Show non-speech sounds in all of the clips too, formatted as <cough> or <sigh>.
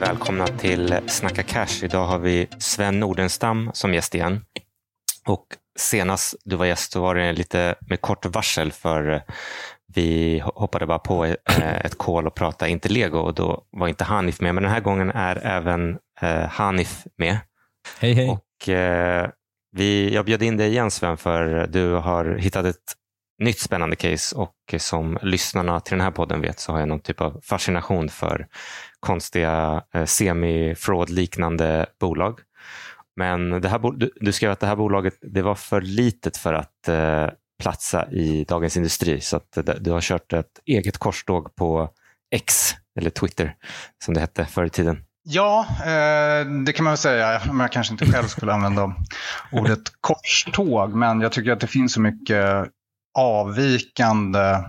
Välkomna till Snacka Cash. Idag har vi Sven Nordenstam som gäst igen. Och senast du var gäst så var det lite med kort varsel för vi hoppade bara på eh, ett call och pratade inte lego och då var inte Hanif med. Men den här gången är även eh, Hanif med. Hej hej. Och, eh, vi, jag bjöd in dig igen Sven för du har hittat ett nytt spännande case och som lyssnarna till den här podden vet så har jag någon typ av fascination för konstiga eh, semi-fraud liknande bolag. Men det här, du, skrev att det här bolaget det var för litet för att eh, platsa i Dagens Industri. Så att du har kört ett eget korståg på X, eller Twitter som det hette förr i tiden. Ja, eh, det kan man väl säga. Men jag kanske inte själv skulle använda ordet <laughs> korståg. Men jag tycker att det finns så mycket avvikande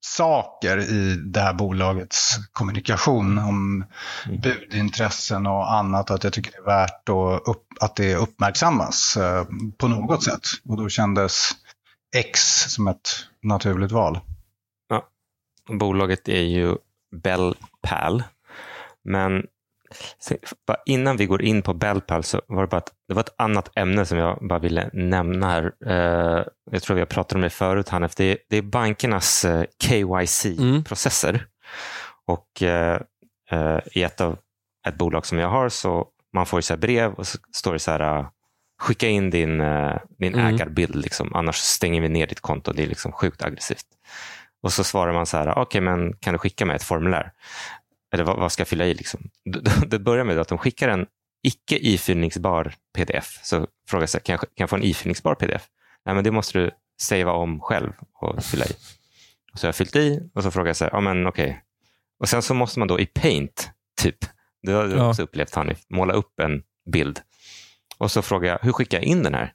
saker i det här bolagets kommunikation om mm. budintressen och annat. Att jag tycker det är värt att, upp, att det uppmärksammas eh, på något sätt. Och då kändes X som ett naturligt val. Ja. Bolaget är ju Bellpal. Men innan vi går in på Bellpal så var det bara ett, det var ett annat ämne som jag bara ville nämna här. Eh, jag tror vi har pratat om det förut, Hanif. Det är, det är bankernas eh, KYC-processer. Mm. Och eh, i ett av ett bolag som jag har så man får så brev och så står det så här skicka in din, din mm. ägarbild, liksom. annars stänger vi ner ditt konto. Det är liksom sjukt aggressivt. Och så svarar man så här, okej, okay, men kan du skicka mig ett formulär? Eller vad, vad ska jag fylla i? Liksom? Det börjar med att de skickar en icke ifyllningsbar pdf. Så frågar jag, kan jag, kan jag få en ifyllningsbar pdf? Nej, men det måste du savea om själv och fylla i. Och så har jag fyllt i och så frågar jag, så här, ja men okej. Okay. Och sen så måste man då i Paint, typ, det har du ja. också upplevt Hanif, måla upp en bild. Och så frågar jag, hur skickar jag in den här?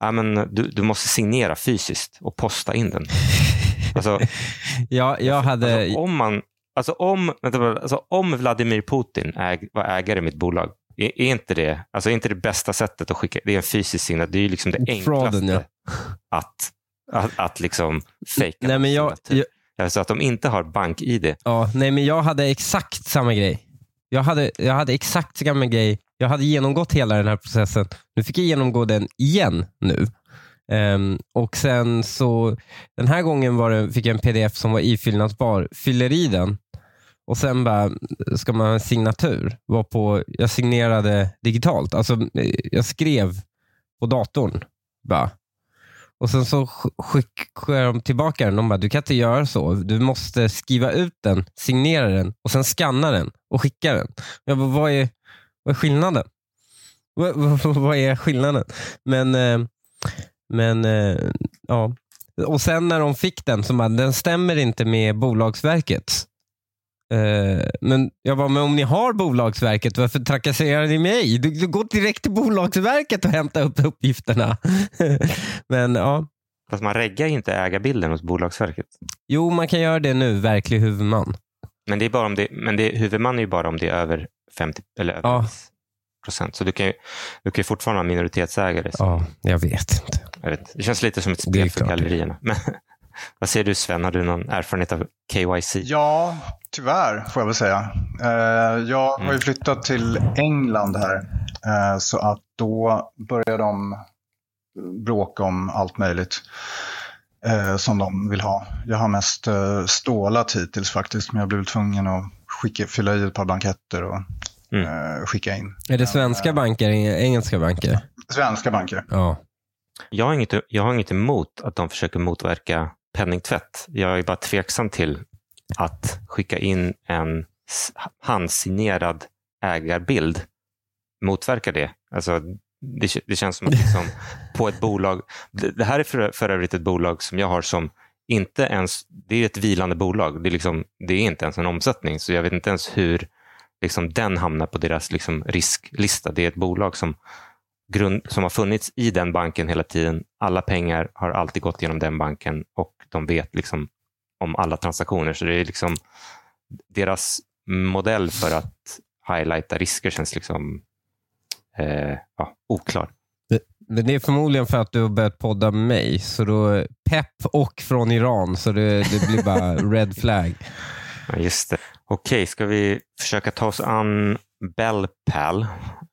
Ja, men du, du måste signera fysiskt och posta in den. <laughs> Alltså, ja, jag hade... Alltså, om, man, alltså, om, alltså, om Vladimir Putin äg, var ägare i mitt bolag, är, är, inte det, alltså, är inte det bästa sättet att skicka? Det är en fysisk signal. Det är liksom det enklaste Frauden, ja. att, att, att liksom fejka. Nej, men jag, jag, så att de inte har bank-id. Ja, nej, men jag hade exakt samma grej. Jag hade, jag hade exakt samma grej jag hade genomgått hela den här processen. Nu fick jag genomgå den igen nu. Um, och sen så Den här gången var det, fick jag en pdf som var ifyllnadsbar. Fyller i den och sen bara, ska man ha en signatur. Var på, jag signerade digitalt. Alltså, jag skrev på datorn. Bara. Och sen så skickar de tillbaka den. De bara, du kan inte göra så. Du måste skriva ut den, signera den och sen scanna den och skicka den. Jag bara, vad är, vad är skillnaden? <laughs> Vad, vad, vad är skillnaden? Men, eh, men eh, ja. Och sen när de fick den, så bara, den stämmer inte med Bolagsverket. Eh, men jag bara, men om ni har Bolagsverket, varför trakasserar ni mig? Du, du går direkt till Bolagsverket och hämtar upp uppgifterna. <laughs> men ja. Fast man reggar inte ägarbilden hos Bolagsverket. Jo, man kan göra det nu, verklig huvudman. Men, det är bara om det, men det, huvudman är ju bara om det är över 50 eller över ja. procent. Så du kan, ju, du kan ju fortfarande ha minoritetsägare. Så. Ja, jag vet inte. Jag vet. Det känns lite som ett spel för gallerierna. <laughs> Men, vad säger du Sven, har du någon erfarenhet av KYC? Ja, tyvärr får jag väl säga. Eh, jag har ju mm. flyttat till England här. Eh, så att då börjar de bråka om allt möjligt eh, som de vill ha. Jag har mest stålat hittills faktiskt, men jag blev tvungen att skicka, fylla i ett par blanketter och mm. skicka in. Är det svenska banker, engelska banker? Svenska banker. Ja. Jag har, inget, jag har inget emot att de försöker motverka penningtvätt. Jag är bara tveksam till att skicka in en handsignerad ägarbild. Motverkar det? Alltså, det, det känns som att liksom, <laughs> på ett bolag, det, det här är för, för övrigt ett bolag som jag har som inte ens, det är ett vilande bolag, det är, liksom, det är inte ens en omsättning, så jag vet inte ens hur liksom, den hamnar på deras liksom, risklista. Det är ett bolag som, grund, som har funnits i den banken hela tiden. Alla pengar har alltid gått genom den banken och de vet liksom, om alla transaktioner. Så det är liksom deras modell för att highlighta risker känns liksom eh, ja, oklar. Det, det är förmodligen för att du har börjat podda med mig. Så då, pepp och från Iran, så det, det blir bara <laughs> red flag. Ja, just det. Okej, ska vi försöka ta oss an Bellpal.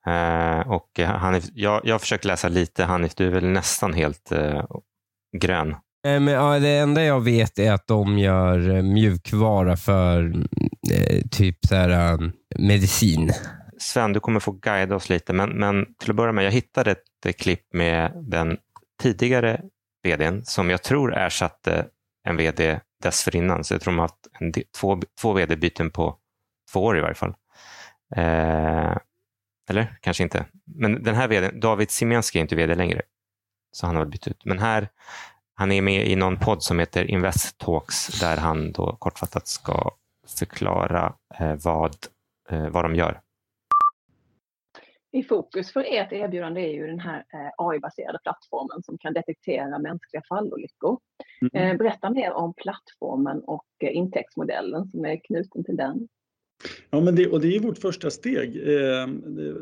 Eh, och Hanif, jag, jag har försökt läsa lite. Hanif, du är väl nästan helt eh, grön? Eh, Men, ja, det enda jag vet är att de gör eh, mjukvara för eh, typ så här, um, medicin. Sven, du kommer få guida oss lite, men, men till att börja med, jag hittade ett eh, klipp med den tidigare vdn som jag tror ersatte en vd dessförinnan. Så jag tror de har haft en, två, två vd-byten på två år i varje fall. Eh, eller kanske inte. Men den här vdn, David Siemianski är inte vd längre. Så han har bytt ut. Men här, han är med i någon podd som heter Invest Talks där han då kortfattat ska förklara eh, vad, eh, vad de gör. I fokus för ert erbjudande är ju den här eh, AI-baserade plattformen som kan detektera mänskliga fallolyckor. Mm. Eh, Berätta mer om plattformen och eh, intäktsmodellen som är knuten till den. Ja, men det, och det är vårt första steg. Eh,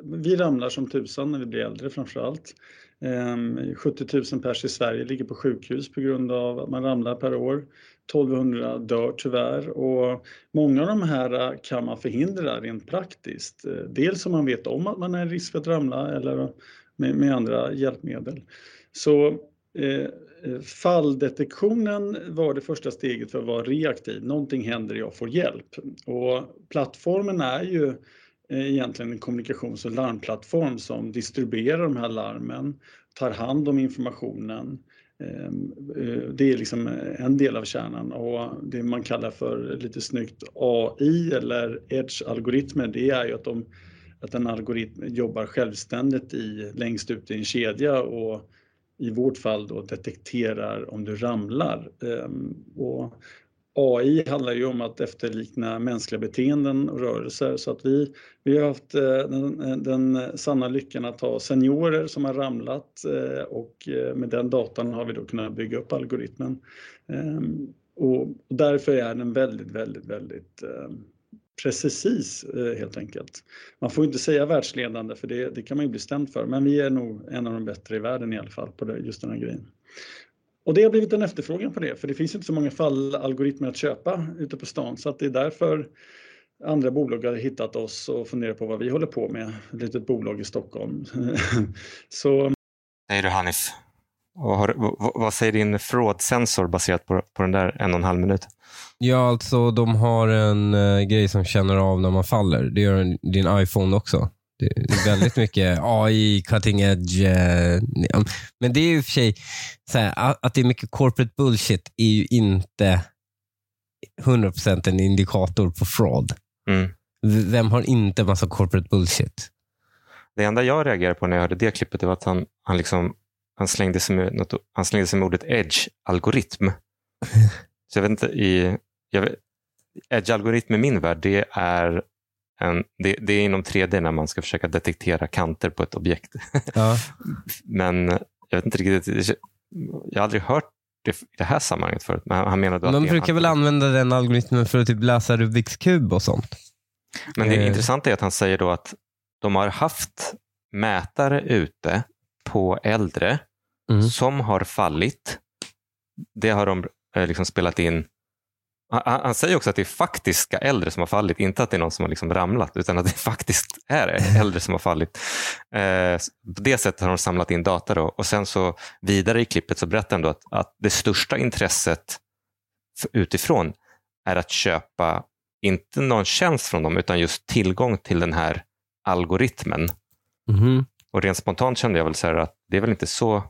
vi ramlar som tusan när vi blir äldre framför allt. Eh, 70 000 pers i Sverige ligger på sjukhus på grund av att man ramlar per år. 1200 dör tyvärr och många av de här eh, kan man förhindra rent praktiskt. Eh, Dels om man vet om att man är i risk för att ramla eller med, med andra hjälpmedel. Så eh, Eh, falldetektionen var det första steget för att vara reaktiv. Någonting händer, jag får hjälp. Och plattformen är ju eh, egentligen en kommunikations och larmplattform som distribuerar de här larmen, tar hand om informationen. Ehm, eh, det är liksom en del av kärnan och det man kallar för lite snyggt AI eller edge-algoritmer det är ju att, de, att en algoritm jobbar självständigt i, längst ut i en kedja och i vårt fall då detekterar om du ramlar. Ehm, och AI handlar ju om att efterlikna mänskliga beteenden och rörelser så att vi, vi har haft eh, den, eh, den sanna lyckan att ha seniorer som har ramlat eh, och med den datan har vi då kunnat bygga upp algoritmen. Ehm, och därför är den väldigt, väldigt, väldigt ehm, precis eh, helt enkelt. Man får inte säga världsledande för det, det kan man ju bli stämd för men vi är nog en av de bättre i världen i alla fall på det, just den här grejen. Och det har blivit en efterfrågan på det för det finns inte så många fallalgoritmer att köpa ute på stan så att det är därför andra bolag har hittat oss och funderar på vad vi håller på med. Ett litet bolag i Stockholm. <laughs> så Säger du Hanif. Och har, vad, vad säger din fraud-sensor baserat på, på den där en och en halv minut? Ja, alltså de har en eh, grej som känner av när man faller. Det gör en- din iPhone också. Det är väldigt mycket <laughs> AI, cutting edge. eh. Men det är ju i och för sig, här, att att det är mycket corporate bullshit är ju inte 100% en indikator på fraud. Mm. Vem har inte massa corporate bullshit? Det enda jag reagerade på när jag hörde det klippet var att han, han, liksom, han, slängde, sig med något, han slängde sig med ordet edge-algoritm. <laughs> Så jag vet inte, i, jag edge-algoritm i min värld, det är, en, det, det är inom 3D när man ska försöka detektera kanter på ett objekt. <laughs> Ja. Men jag vet inte riktigt, jag har aldrig hört det i det här sammanhanget förut. Men han menade att Man brukar väl använda den algoritmen för att typ läsa Rubiks kub och sånt. Men det Eh. intressanta är att han säger då att de har haft mätare ute på äldre Mm. som har fallit. Det har de eh, liksom spelat in. Han, han säger också att det är faktiska äldre som har fallit, inte att det är någon som har liksom ramlat, utan att det <laughs> faktiskt är äldre som har fallit. Eh, på det sättet har de samlat in data. Då. Och sen så vidare i klippet så berättar han då att, att det största intresset utifrån är att köpa, inte någon tjänst från dem, utan just tillgång till den här algoritmen. Mhm. Och rent spontant kände jag väl så att det är väl inte så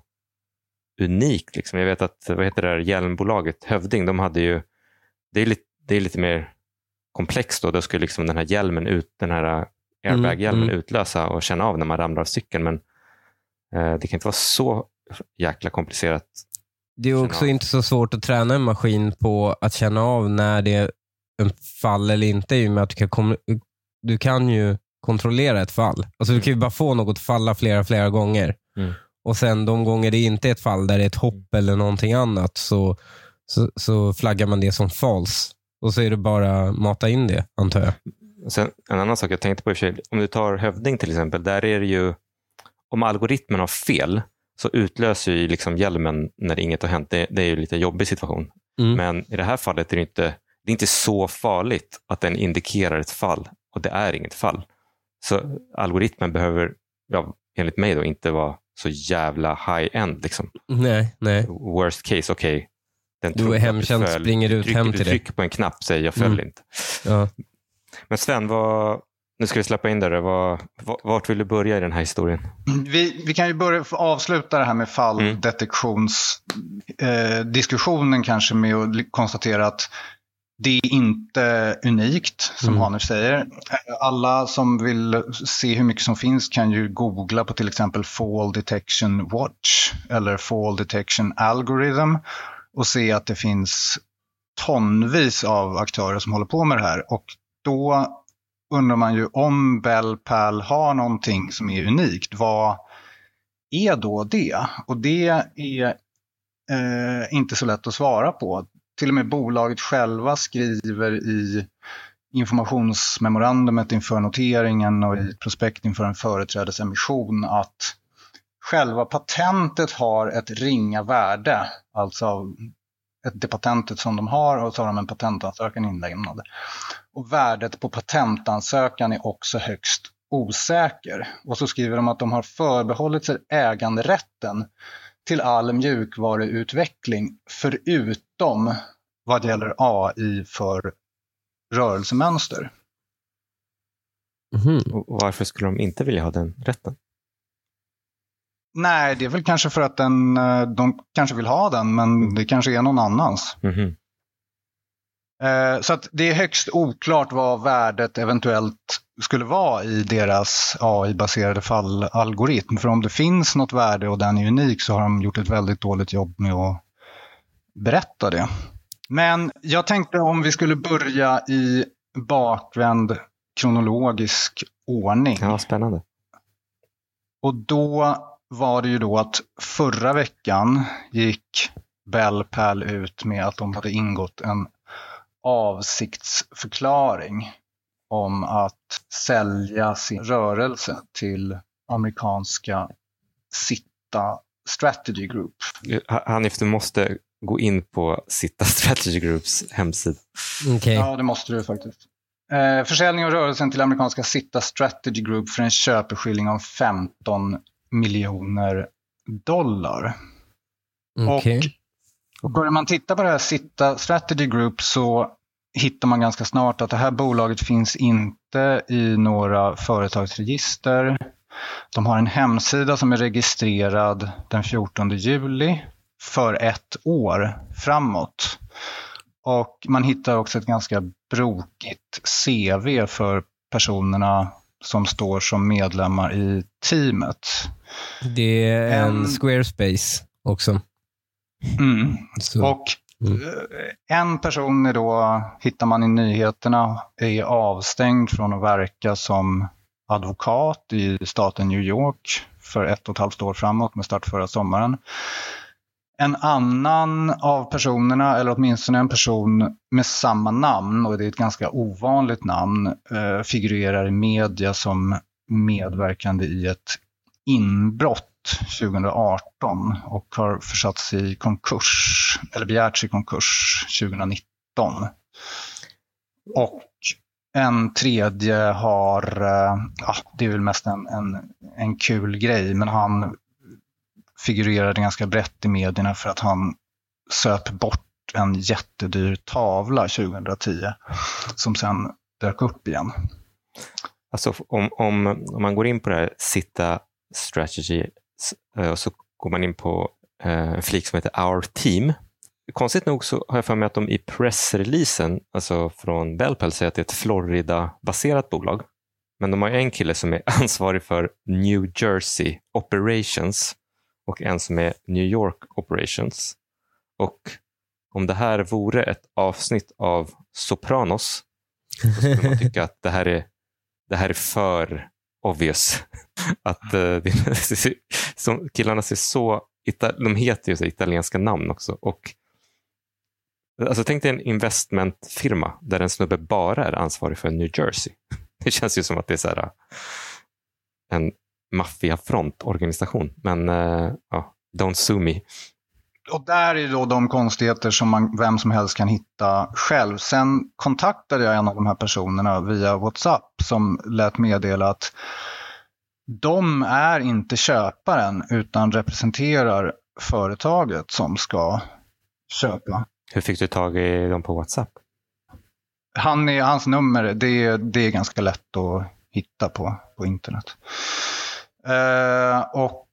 unikt. Liksom. Jag vet att vad heter det där hjälmbolaget, Hövding, de hade ju, det är lite, det är lite mer komplext då. Då skulle liksom den här hjälmen ut, den här airbag-hjälmen Mm, mm. utlösa och känna av när man ramlar av cykeln. Men eh, det kan inte vara så jäkla komplicerat. Det är också inte så svårt att träna en maskin på att känna av när det är en fall eller inte i och med att du kan, du kan ju kontrollera ett fall. Alltså du kan ju bara få något falla flera, flera gånger. Mm. Och sen de gånger det inte är ett fall där det är ett hopp eller någonting annat så, så, så flaggar man det som false. Och så är det bara mata in det, antar jag. Sen, en annan sak jag tänkte på i och för sig, om du tar Hövding till exempel, där är det ju, om algoritmen har fel så utlöser ju liksom hjälmen när inget har hänt. Det, det är ju lite jobbig situation. Mm. Men i det här fallet är det inte, det är inte så farligt att den indikerar ett fall och det är inget fall. Så algoritmen behöver, ja, enligt mig, då, inte vara så jävla high-end. Liksom. Nej, nej. Worst case, okej. Okay. Den Du är hemtjänst, föll. springer du ut trycker, hem du till dig. trycker på en knapp, säger jag föll Mm. inte. Ja. Men Sven, vad, nu ska vi släppa in det. Vad- vart vill du börja i den här historien? Vi, vi kan ju börja avsluta det här med falldetektionsdiskussionen kanske med att konstatera att det är inte unikt, som Mm. Hanif säger. Alla som vill se hur mycket som finns kan ju googla på till exempel Fall Detection Watch eller Fall Detection Algorithm och se att det finns tonvis av aktörer som håller på med det här. Och då undrar man ju om Bell Pal har någonting som är unikt. Vad är då det? Och det är eh, inte så lätt att svara på. Till och med bolaget själva skriver i informationsmemorandumet inför noteringen och i prospekt inför en företrädesemission att själva patentet har ett ringa värde. Alltså ett, det patentet som de har och så har de en patentansökan inlämnad. Och värdet på patentansökan är också högst osäker. Och så skriver de att de har förbehållit sig äganderätten till all mjukvaruutveckling förutom vad gäller AI för rörelsemönster. Och och varför skulle de inte vilja ha den rätten? Nej, det är väl kanske för att den, eh, de kanske vill ha den, men det kanske är någon annans. Mhm. Eh, Så att det är högst oklart vad värdet eventuellt skulle vara i deras AI-baserade fallalgoritm. För om det finns något värde och den är unik så har de gjort ett väldigt dåligt jobb med att berätta det. Men jag tänkte om vi skulle börja i bakvänd kronologisk ordning. Ja, spännande. Och då var det ju då att förra veckan gick Bell Pal ut med att de hade ingått en avsiktsförklaring om att sälja sin rörelse till amerikanska Sitta Strategy Group. Ha- Hanif, du måste gå in på Sitta Strategy Groups hemsida. Okej. Ja, det måste du faktiskt. Eh, försäljning av rörelsen till amerikanska Sitta Strategy Group för en köpeskilling om 15 miljoner dollar. Okej. Och börjar man titta på det här Sitta Strategy Group så hittar man ganska snart att det här bolaget finns inte i några företagsregister. De har en hemsida som är registrerad den 14 juli för ett år framåt. Och man hittar också ett ganska brokigt CV för personerna som står som medlemmar i teamet. Det är en En- Squarespace också. Mm. Och Mm. eh, en person är då, hittar man i nyheterna, är avstängd från att verka som advokat i staten New York för ett och ett halvt år framåt med start förra sommaren. En annan av personerna, eller åtminstone en person med samma namn, och det är ett ganska ovanligt namn, eh, figurerar i media som medverkande i ett inbrott 2018 och har försatts i konkurs, eller begärts i konkurs 2019. Och en tredje har, ja, det är väl mest en, en, en kul grej, men han figurerade ganska brett i medierna för att han söp bort en jättedyr tavla 2010 som sen dök upp igen. Alltså, om, om, om man går in på det här Sitta Strategy och så går man in på eh, en flik som heter Our Team. Konstigt nog så har jag för mig att de i pressreleasen, alltså från Bellpel, säger att det är ett Florida-baserat bolag. Men de har en kille som är <laughs> ansvarig för New Jersey Operations och en som är New York Operations. Och om det här vore ett avsnitt av Sopranos så skulle man <laughs> tycka att det här är, det här är för obvious. <laughs> Att eh, <laughs> som, killarna ser så, de heter ju så italienska namn också. Och, alltså, tänk dig en investmentfirma där en snubbe bara är ansvarig för New Jersey. <laughs> Det känns ju som att det är så här, en maffiafrontorganisation. Men uh, ja, don't sue me. Och där är då de konstigheter som man, vem som helst kan hitta själv. Sen kontaktade jag en av de här personerna via WhatsApp som lät meddela att de är inte köparen utan representerar företaget som ska köpa. Hur fick du tag i dem på WhatsApp? Han är, hans nummer det, det är ganska lätt att hitta på, på internet. Eh, och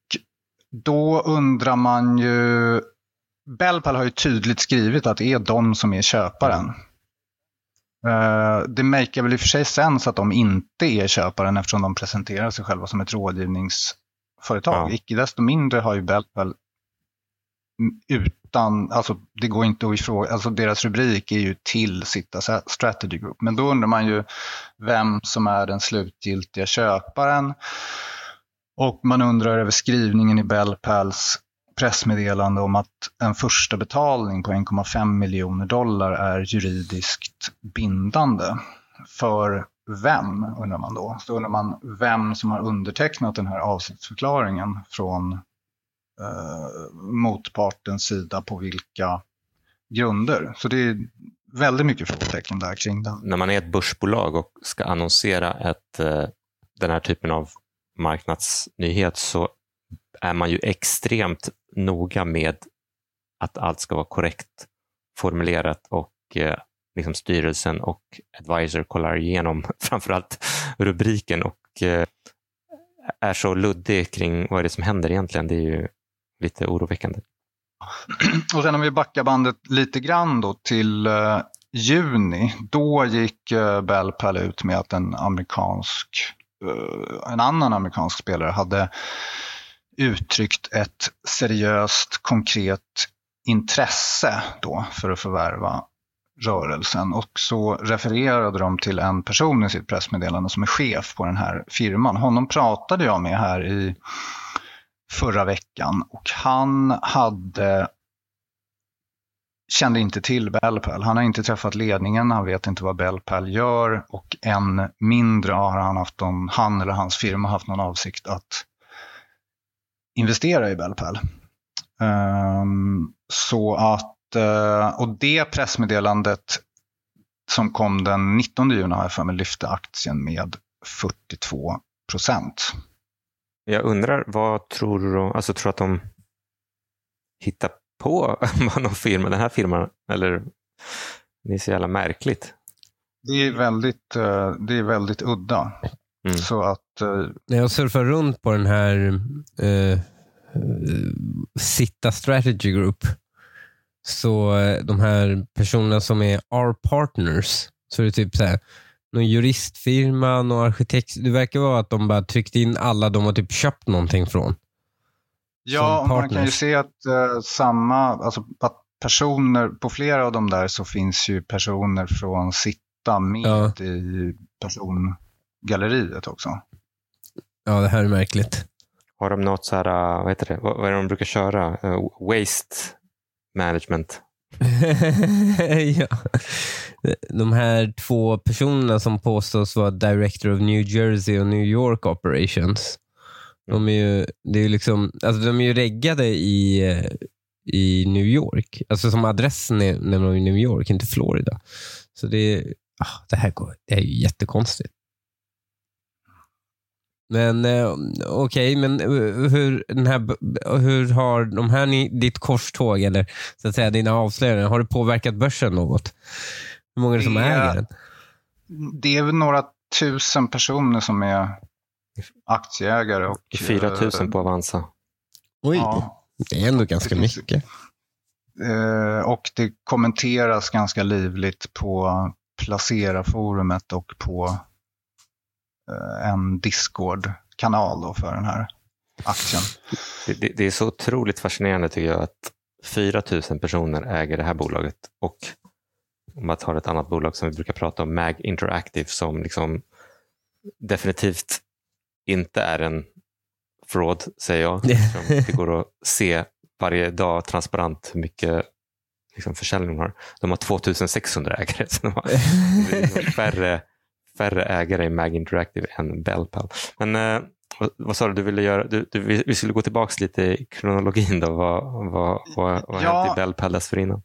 då undrar man ju, Bellpal har ju tydligt skrivit att det är de som är köparen. Uh, det maker väl i och för sig sens att de inte är köparen eftersom de presenterar sig själva som ett rådgivningsföretag. Ja. Icke desto mindre har ju Bellpal utan, alltså det går inte att ifråga, alltså deras rubrik är ju till Sitta Strategy Group. Men då undrar man ju vem som är den slutgiltiga köparen. Och man undrar över skrivningen i Bellpals pressmeddelande om att en första betalning på 1,5 miljoner dollar är juridiskt bindande. För vem, undrar man då. Så undrar man vem som har undertecknat den här avsiktsförklaringen från eh, motpartens sida på vilka grunder. Så det är väldigt mycket frågetecken där kring den. När man är ett börsbolag och ska annonsera ett, eh, den här typen av marknadsnyhet så är man ju extremt noga med att allt ska vara korrekt formulerat och eh, liksom styrelsen och advisor kollar igenom <laughs> framförallt rubriken och eh, är så luddig kring vad det är som händer egentligen. Det är ju lite oroväckande. <clears throat> Och sen om vi backar bandet lite grann då till eh, juni. Då gick eh, Bellpal ut med att en amerikansk, eh, en annan amerikansk spelare hade uttryckt ett seriöst, konkret intresse då för att förvärva rörelsen. Och så refererade de till en person i sitt pressmeddelande som är chef på den här firman. Honom pratade jag med här i förra veckan och han hade kände inte till Bellpal. Han har inte träffat ledningen, han vet inte vad Bellpal gör och än mindre har han, haft någon, han eller hans firma haft någon avsikt att investera i Bellpal. Um, så att, uh, och det pressmeddelandet som kom den 19 juni har jag för mig lyfte aktien med 42 procent. Jag undrar, vad tror du, alltså tror att de hittar på <laughs> någon firma, den här firman, eller det är så jävla märkligt. Det är väldigt, eh, det är väldigt udda. Mm. Så att, eh, När jag surfar runt på den här eh, Sitta Strategy Group, så eh, de här personerna som är our-partners, så är det typ så här, någon juristfirma, någon arkitekt. Det verkar vara att de bara tryckte in alla de har typ köpt någonting från. Ja, man kan ju se att uh, samma, alltså att personer, på flera av de där så finns ju personer från Sitta med ja. i persongalleriet också. Ja, det här är märkligt. Har de något så här, uh, vad heter det, vad, är det de brukar köra? Uh, waste management? <laughs> ja. De här två personerna som påstås vara Director of New Jersey och New York Operations. De är ju, det är liksom, alltså de är ju reggade i, uh, i New York. Alltså som adressen är nämligen i New York, inte Florida. Så det, ah, det här går, det är ju jättekonstigt. Men eh, okej, okay, men eh, hur, den här, hur har de här, ditt korståg eller så att säga dina avslöjanden, har det påverkat börsen något? Hur många är det som äger den? Det är väl några tusen personer som är aktieägare. Och, 4 000 på Avanza. Oj, ja, det är ändå ganska finns, mycket. och det kommenteras ganska livligt på Placera-forumet och på Eh, en Discord-kanal för den här aktien. Det, det, det, är så otroligt fascinerande tycker jag att 4 000 personer äger det här bolaget och om man tar ett annat bolag som vi brukar prata om, Mag Interactive, som liksom definitivt inte är en fraud, säger jag. <laughs> Det går att se varje dag transparent hur mycket liksom, försäljning de har. De har 2600 ägare, så de har <laughs> färre färre ägare i Mag Interactive än Bellpal. Men eh, vad, vad sa du du ville göra? Du, du, vi skulle gå tillbaka lite i kronologin. Då. Vad, vad, vad, vad Ja. hände i Bell Pal dessförinnan?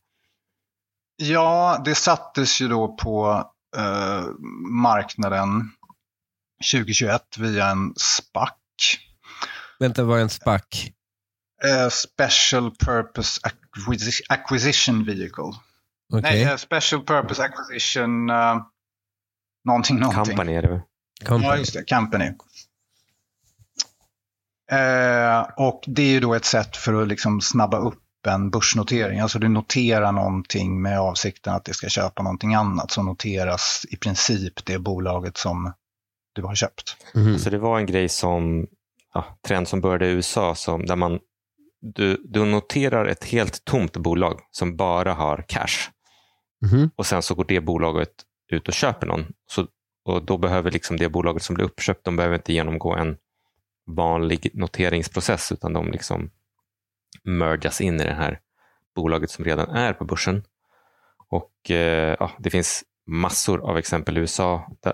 Ja, det sattes ju då på eh, marknaden 2021 via en SPAC. Vänta, vad är en SPAC? Eh, Special Purpose Acquisi- Acquisition Vehicle. Okej. Nej, eh, Special Purpose Acquisition uh, någonting, någonting. Company är det väl? Company. Ja, just det. Company. Eh, och det är ju då ett sätt för att liksom snabba upp en börsnotering. Alltså du noterar någonting med avsikten att det ska köpa någonting annat. Så noteras i princip det bolaget som du har köpt. Mhm. Så det var en grej som, ja, trend som började i USA, som, där man, du, du noterar ett helt tomt bolag som bara har cash. Mhm. Och sen så går det bolaget ut och köper någon. Så, och då behöver liksom det bolaget som blir uppköpt, de behöver inte genomgå en vanlig noteringsprocess, utan de liksom mergas in i det här bolaget som redan är på börsen. Och eh, ja, Det finns massor av exempel i USA där,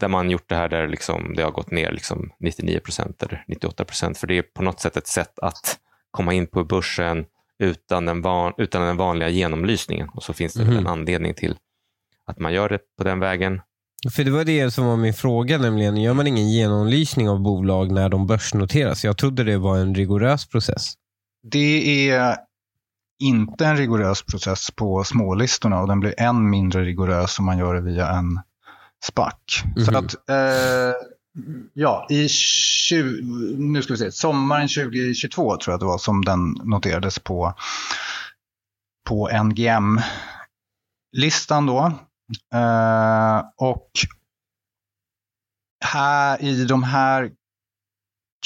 där man gjort det här där liksom det har gått ner liksom 99 procent eller 98 procent. För det är på något sätt ett sätt att komma in på börsen utan den, van, utan den vanliga genomlysningen. Och så finns det Mhm. en anledning till att man gör det på den vägen. För det var det som var min fråga, nämligen gör man ingen genomlysning av bolag när de börsnoteras? Jag trodde det var en rigorös process. Det är inte en rigorös process på smålistorna och den blir än mindre rigorös om man gör det via en SPAC. Så Mhm. att, eh, ja, i 20, nu ska vi se, sommaren 2022 tror jag det var som den noterades på, på NGM-listan då. Uh, och här, i de här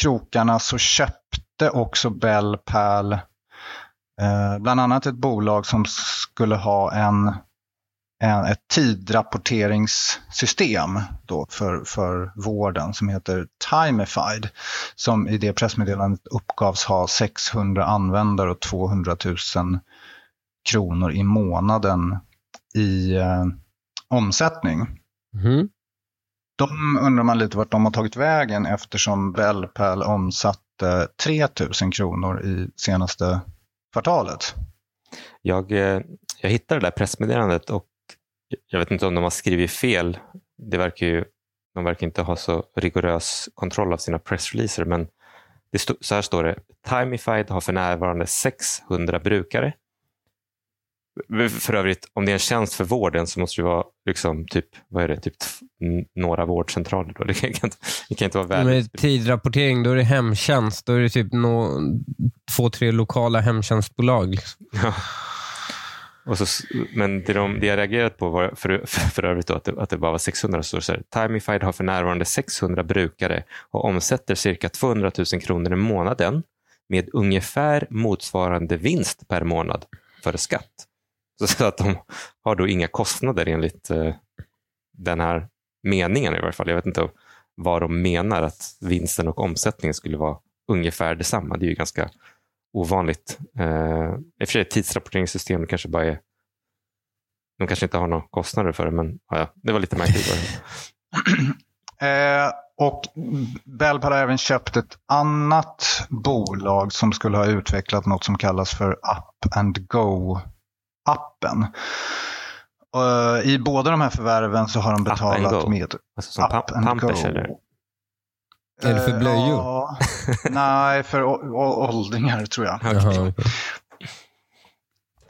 krokarna så köpte också Bell Pal eh, bland annat ett bolag som skulle ha en, en, ett tidrapporteringssystem då för, för vården som heter Timefied. Som i det pressmeddelandet uppgavs ha 600 användare och 200 000 kronor i månaden i eh, omsättning. Mhm. De undrar man lite vart de har tagit vägen eftersom Bellpal omsatte 3 000 kronor i senaste kvartalet. Jag, eh, jag hittade det där pressmeddelandet och jag vet inte om de har skrivit fel. Det verkar ju, de verkar inte ha så rigorös kontroll av sina pressreleaser, men det stå, så här står det. Timefied har för närvarande 600 brukare. För övrigt, om det är en tjänst för vården så måste det vara liksom typ, vad är det, typ några vårdcentraler. Då. <laughs> Det, kan inte, det kan inte vara världens Med tidrapportering, då är det hemtjänst. Då är det typ nå, två, tre lokala hemtjänstbolag. liksom. Ja. Och så, men det, de, det jag reagerat på var för, för, för övrigt då, att, det, att det bara var 600. Så så här, har för närvarande 600 brukare och omsätter cirka 200 000 kronor i månaden med ungefär motsvarande vinst per månad före skatt. Så, att de har då inga kostnader enligt eh, den här meningen i varje fall. Jag vet inte vad de menar att vinsten och omsättningen skulle vara ungefär detsamma. Det är ju ganska ovanligt. Eh, I och för sig tidsrapporteringssystem kanske bara är de kanske inte har några kostnader för det, men ja, det var lite märkligt. <laughs> Eh, och Bellpal har även köpt ett annat bolag som skulle ha utvecklat något som kallas för Up and Go-appen. Eh, I båda de här förvärven så har de betalat med Alltså som pam- and Pampers Go. eller? Är det för blöjor? ja. <laughs> nej, för åldringar tror jag. Jaha, okej.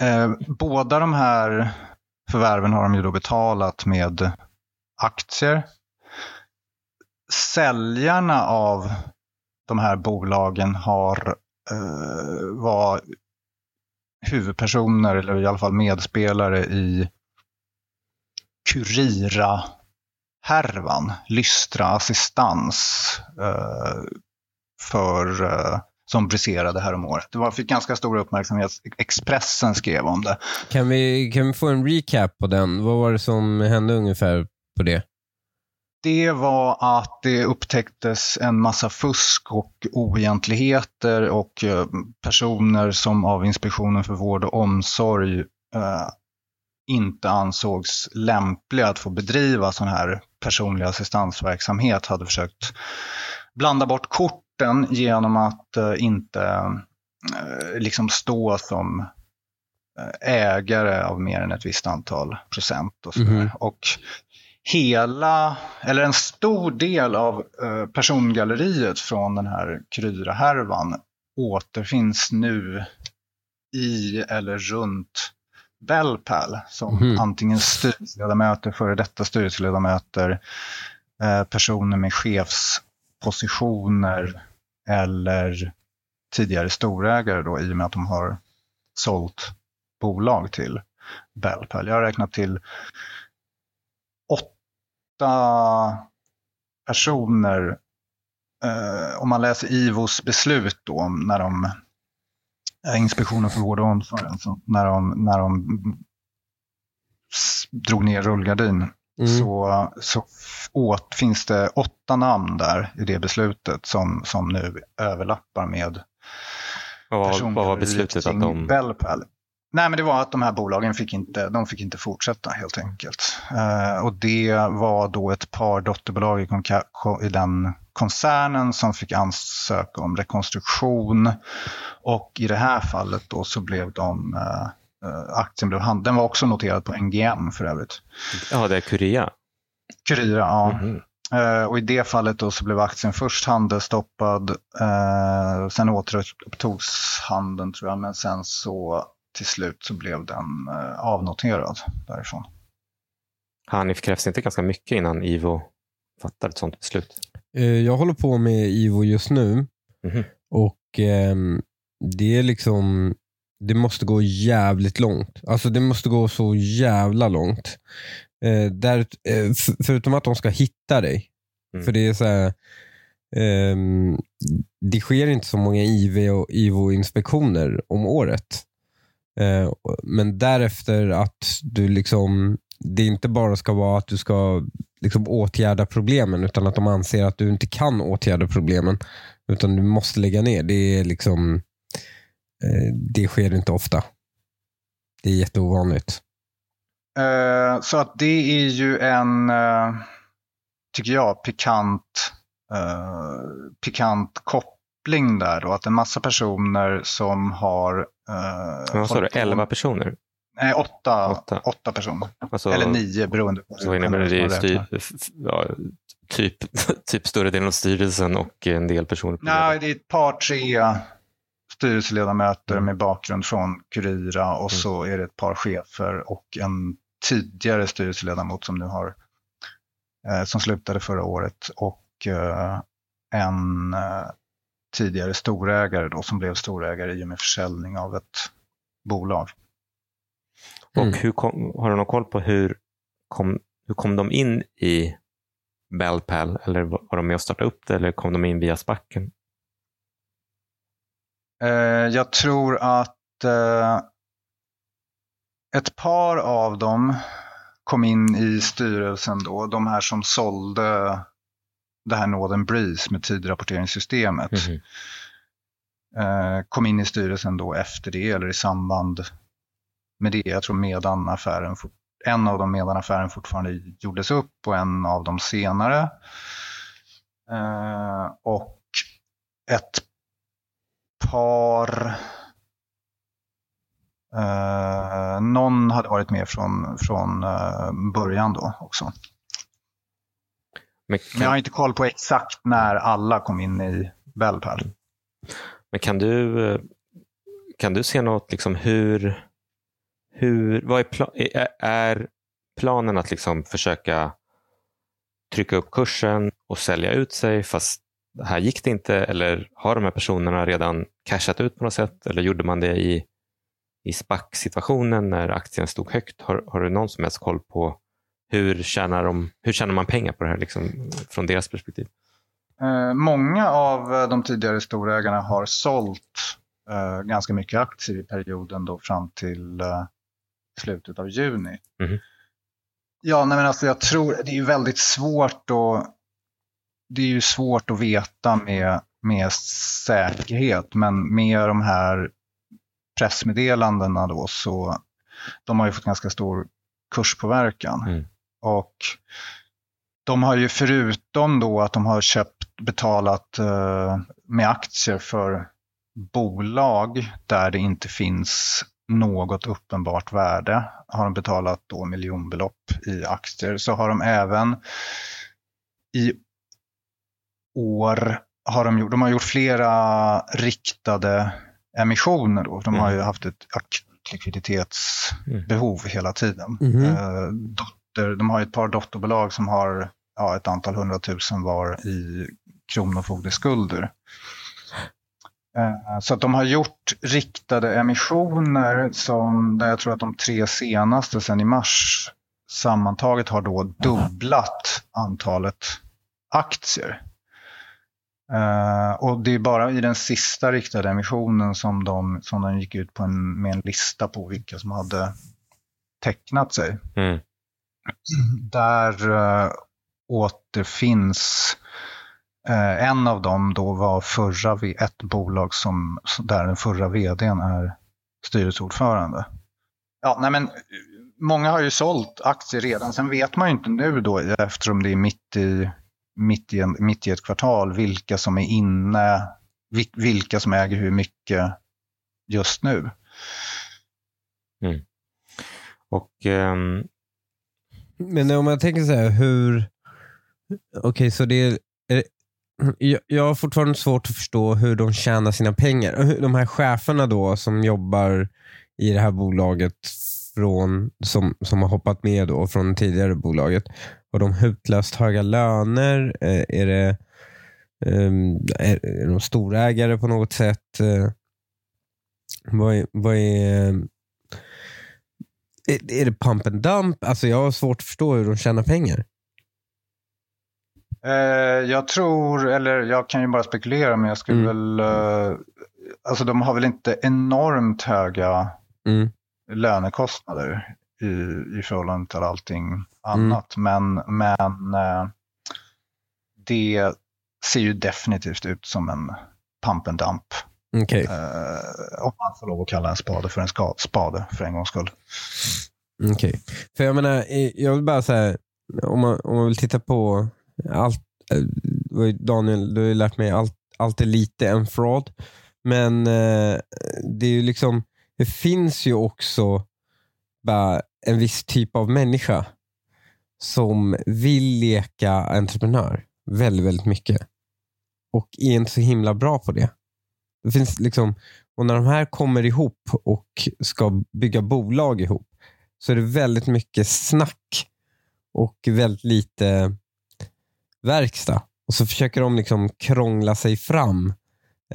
Eh, båda de här förvärven har de ju då betalat med aktier. Säljarna av de här bolagen har eh, var huvudpersoner eller i alla fall medspelare i Curira-härvan, Lystra Assistans eh, för eh, som briserade här om året. Det var, fick ganska stor uppmärksamhet. Expressen skrev om det. Kan, vi, kan vi få en recap på den? Vad var det som hände ungefär på det? Det var att det upptäcktes en massa fusk och oegentligheter och eh, personer som av Inspektionen för vård och omsorg eh, inte ansågs lämpliga att få bedriva sån här personlig assistansverksamhet hade försökt blanda bort korten genom att eh, inte eh, liksom stå som ägare av mer än ett visst antal procent. Och, så Mhm. och hela, eller en stor del av eh, persongalleriet från den här Kryra-härvan återfinns nu i eller runt Bellpal som Mhm. antingen styrelseledamöter, före detta styrelseledamöter, eh, personer med chefspositioner eller tidigare storägare då, i och med att de har sålt bolag till Bellpal. Jag har räknat till åtta personer eh, om man läser IVOs beslut då, när de, eh, Inspektionen för vård och omsorg, alltså, när de, när de drog ner rullgardin, Mm. så, så åt, finns det åtta namn där i det beslutet som, som nu överlappar med Vad var, vad var persongalleriet beslutet? Att de, Bellpal. Nej, men det var att de här bolagen fick inte, de fick inte fortsätta helt enkelt. Eh, och det var då ett par dotterbolag i, i den koncernen som fick ansöka om rekonstruktion. Och i det här fallet då så blev de, eh, eh, aktien blev hand, den var också noterad på NGM för övrigt. ja, det är Curia. Curira, ja. Mhm. Eh, och i det fallet då så blev aktien först handelsstoppad, eh, sen återupptogs handeln tror jag, men sen så till slut så blev den eh, avnoterad därifrån. Hanif krävs inte ganska mycket innan Ivo fattar ett sånt beslut. Eh, Jag håller på med Ivo just nu Mhm. och ehm, det är liksom det måste gå jävligt långt. Alltså det måste gå så jävla långt. Eh, där, eh, f- förutom att de ska hitta dig. Mm. För det är så här, ehm, det sker inte så många IV och IVO-inspektioner om året. Eh, men därefter att du liksom, det inte bara ska vara att du ska liksom åtgärda problemen utan att de anser att du inte kan åtgärda problemen. Utan du måste lägga ner. Det är liksom eh, det sker inte ofta. Det är jätteovanligt. Eh, uh, så att det är ju en, uh, tycker jag, pikant, uh, pikant koppling där då. Att en massa personer som har... Eh, vad sa du, hållit på- 11 personer? Nej, åtta, Åtta. åtta. personer. Alltså, Eller nio beroende på Så innebär det, det styr, ja, typ, <laughs> typ större delen av styrelsen och en del personer Nej, det är ett par, tre styrelseledamöter Mm. med bakgrund från Curira och så är det ett par chefer och en tidigare styrelseledamot som nu har eh, som slutade förra året och eh, en eh, tidigare storägare då som blev storägare i och med försäljning av ett bolag. Och Mm. hur kom, har du någon koll på hur kom, hur kom de in i Bellpal? Eller var var de med och startade upp det eller kom de in via Spacken? Eh, jag tror att eh, ett par av dem kom in i styrelsen då. De här som sålde det här Northern Breeze med tidrapporteringssystemet. Mhm. Eh, kom in i styrelsen då efter det eller i samband med det. Jag tror medan affären, en av dem medan affären fortfarande gjordes upp och en av dem senare. Eh, och ett par Eh, någon hade varit med från, från eh, början då också. Men Men jag kan, har inte koll på exakt när alla kom in i Bellpal. men kan, du, eh, kan du se något, liksom hur, hur vad är, pla, är, är planen att liksom försöka trycka upp kursen och sälja ut sig fast här gick det inte eller har de här personerna redan cashat ut på något sätt eller gjorde man det i, i SPAC-situationen när aktien stod högt? Har, har du någon som helst koll på hur tjänar, de, hur tjänar man pengar på det här liksom, från deras perspektiv? Eh, många av eh, de tidigare storägarna har sålt eh, ganska mycket aktier i perioden då fram till eh, slutet av juni. Mhm. Ja, nej men alltså jag tror det är väldigt svårt att det är ju svårt att veta med, med säkerhet, men med de här pressmeddelandena då så de har ju fått ganska stor kurspåverkan. Mm. Och de har ju förutom då att de har köpt, betalat eh, med aktier för bolag där det inte finns något uppenbart värde, har de betalat då miljonbelopp i aktier, så har de även i år har de, gjort, de har gjort flera riktade emissioner. Då. De har ju haft ett likviditetsbehov hela tiden. Mhm. Eh, dotter, de har ju ett par dotterbolag som har ja, ett antal hundratusen var i kronofogdeskulder. Eh, så att de har gjort riktade emissioner som, där jag tror att de tre senaste sen i mars sammantaget har då dubblat antalet aktier. Eh, och det är bara i den sista riktade emissionen som de, som de gick ut på en, med en lista på vilka som hade tecknat sig. Mm. Där eh, återfinns eh, en av dem då var förra, ett bolag som, där den förra vdn är styrelseordförande. Ja, nej men, många har ju sålt aktier redan. Sen vet man ju inte nu då eftersom det är mitt i, mitt i, en, mitt i ett kvartal vilka som är inne, vilka som äger hur mycket just nu. Mm. Och um, men om jag tänker så här, hur... Okej, så det är... är jag, jag har fortfarande svårt att förstå hur de tjänar sina pengar. De här cheferna då som jobbar i det här bolaget från, som, som har hoppat med då från det tidigare bolaget. Har de hutlöst höga löner? Eh, är det, ehm, är, är de storägare på något sätt? Eh, vad är, vad är, är, det pump and dump? Alltså jag har svårt att förstå hur de tjänar pengar. Eh, jag tror, eller jag kan ju bara spekulera, men jag skulle Mm. väl... Eh, alltså de har väl inte enormt höga Mm. lönekostnader i, i förhållande till allting annat. Men, men eh, det ser ju definitivt ut som en pump and dump. Okej. Eh, om man får lov att kalla en spade för en ska, spade för en gångs skull. Okej. För jag menar, jag vill bara säga, om man, om man vill titta på allt, eh, Daniel, du har ju lärt mig allt, allt är lite en fraud. Men eh, det är ju liksom, det finns ju också bara en viss typ av människa som vill leka entreprenör väldigt, väldigt mycket. Och är inte så himla bra på det. Det finns liksom, och när de här kommer ihop och ska bygga bolag ihop så är det väldigt mycket snack och väldigt lite verkstad. Och så försöker de liksom krångla sig fram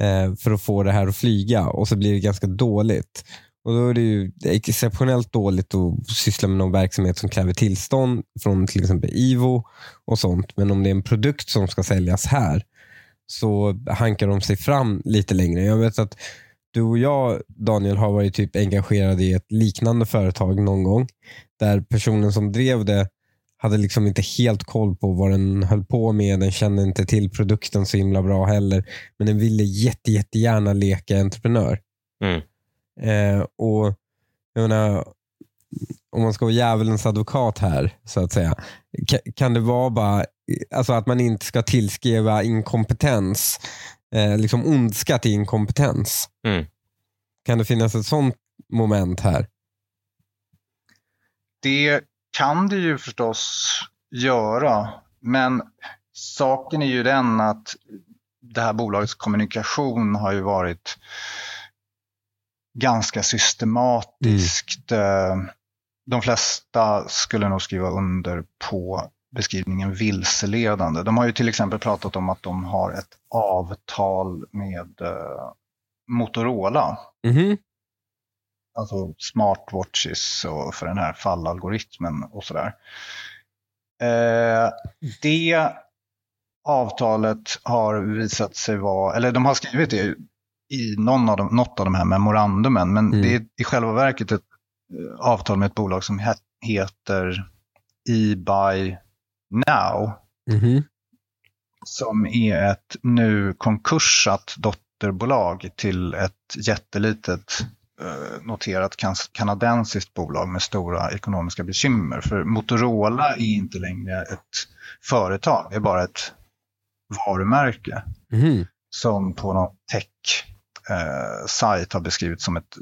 eh, för att få det här att flyga och så blir det ganska dåligt. Och Då är det ju exceptionellt dåligt att syssla med någon verksamhet som kräver tillstånd från till exempel IVO och sånt. Men om det är en produkt som ska säljas här så hankar de sig fram lite längre. Jag vet att du och jag, Daniel, har varit typ engagerade i ett liknande företag någon gång. Där personen som drev det hade liksom inte helt koll på vad den höll på med. Den kände inte till produkten så himla bra heller. Men den ville jätte, jättegärna leka entreprenör. Mm. Eh, och jag menar, om man ska vara djävulens advokat här, så att säga. Ka- Kan det vara bara alltså att man inte ska tillskriva inkompetens, eh, liksom ondska till inkompetens? Mm. Kan det finnas ett sånt moment här? Det kan det ju förstås göra, men saken är ju den att det här bolagets kommunikation har ju varit ganska systematiskt. Eh, De flesta skulle nog skriva under på beskrivningen vilseledande. De har ju till exempel pratat om att de har ett avtal med eh, Motorola Mhm. alltså smartwatches och för den här fallalgoritmen och sådär. Eh, det avtalet har visat sig vara, eller de har skrivit det i någon av de, något av de här memorandumen, men Mm. det är i själva verket ett avtal med ett bolag som he- heter eBuy Now Mhm. som är ett nu konkursat dotterbolag till ett jättelitet eh, noterat kan- kanadensiskt bolag med stora ekonomiska bekymmer. För Motorola är inte längre ett företag, det är bara ett varumärke Mhm. som på någon tech-sajt har beskrivits som ett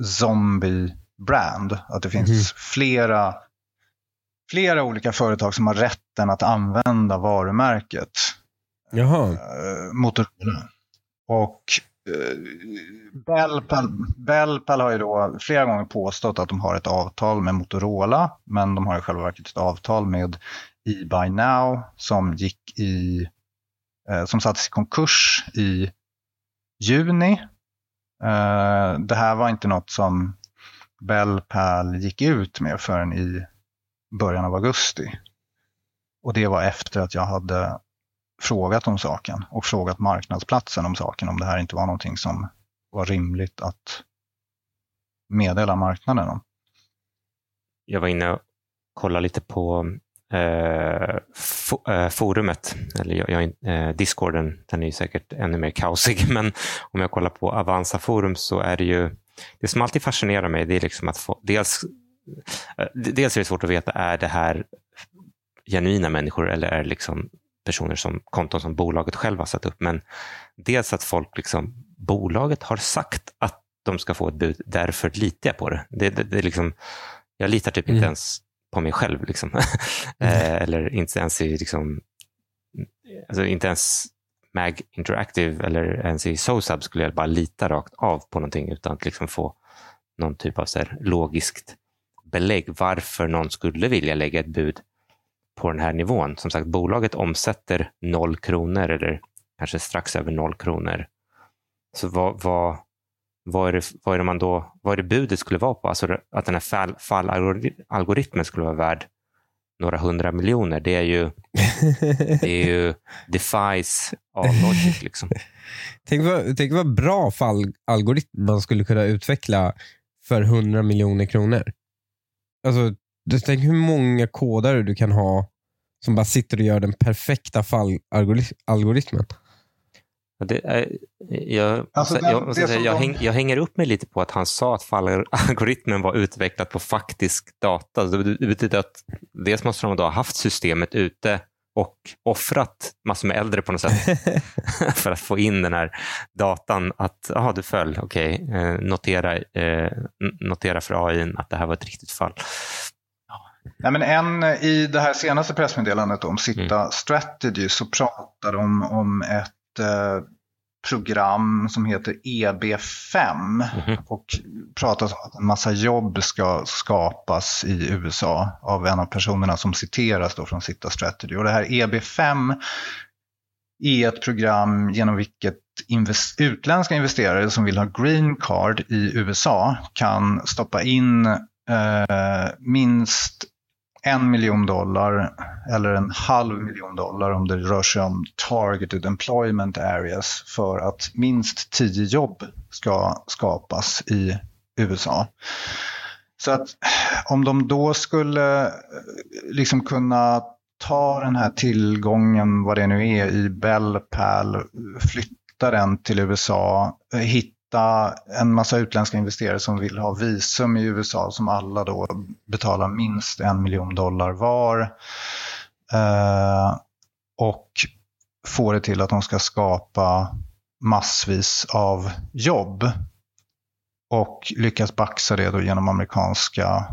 zombie-brand. Att det finns Mhm. flera, flera olika företag som har rätten att använda varumärket Jaha. eh, Motorola. Och eh, Bellpal, Bellpal har ju då flera gånger påstått att de har ett avtal med Motorola, men de har i själva verket ett avtal med eBuy Now som gick i, eh, som sattes i konkurs i juni. Eh, det här var inte något som Bellpal gick ut med förrän i början av augusti. Och det var efter att jag hade frågat om saken och frågat marknadsplatsen om saken, om det här inte var någonting som var rimligt att meddela marknaden om. Jag var inne och kollade lite på eh, for, eh, forumet, eller jag, jag, eh, discorden, den är ju säkert ännu mer kaosig, <laughs> men om jag kollar på Avanza forum så är det ju, det som alltid fascinerar mig, det är liksom att få, dels, eh, dels är det svårt att veta, är det här genuina människor eller är det liksom personer som konton som bolaget själv har satt upp. Men dels att folk, liksom, bolaget har sagt att de ska få ett bud, därför litar jag på det. det, det, det liksom, jag litar typ Mm. inte ens på mig själv. Liksom. <laughs> Eh, eller inte ens i, liksom, alltså inte ens Mag Interactive eller ens i SOSAB skulle jag bara lita rakt av på någonting utan att liksom få någon typ av så här, logiskt belägg varför någon skulle vilja lägga ett bud på den här nivån. Som sagt, bolaget omsätter noll kronor eller kanske strax över noll kronor. Så vad, vad, vad, är det, vad är det man då, vad är det budet skulle vara på? Alltså att den här fall, fallalgoritmen skulle vara värd några hundra miljoner, det är ju, <laughs> det är ju defies all logic. Liksom. <laughs> Tänk vad, tänk vad bra fallalgoritm man skulle kunna utveckla för 100 miljoner kronor. Alltså, tänk hur många kodare du kan ha som bara sitter och gör den perfekta fallalgoritmen. Och Det jag, Alltså, den- jag, säga, jag, de- häng, jag hänger upp mig lite på att han sa att fallalgoritmen var utvecklad på faktisk data. Det betyder att dels måste de då ha haft systemet ute och offrat massor med äldre på något sätt <laughs> för att få in den här datan att aha, du föll, okej, eh, notera, eh, notera för AI att det här var ett riktigt fall. Nej, men en, I det här senaste pressmeddelandet om Sitta Strategy så pratar de om ett eh, program som heter EB5 Mhm. och pratar om att en massa jobb ska skapas i USA av en av personerna som citeras då från Sitta Strategy. Och det här EB5 är ett program genom vilket invest- utländska investerare som vill ha green card i USA kan stoppa in eh, minst en miljon dollar eller en halv miljon dollar om det rör sig om targeted employment areas för att minst tio jobb ska skapas i USA. Så att om de då skulle eh, liksom kunna ta den här tillgången, vad det nu är, i Bellpal, flytta den till USA, eh, hitta hitta en massa utländska investerare som vill ha visum i USA som alla då betalar minst en miljon dollar var. Eh, och få det till att de ska skapa massvis av jobb. Och lyckas baxa det då genom amerikanska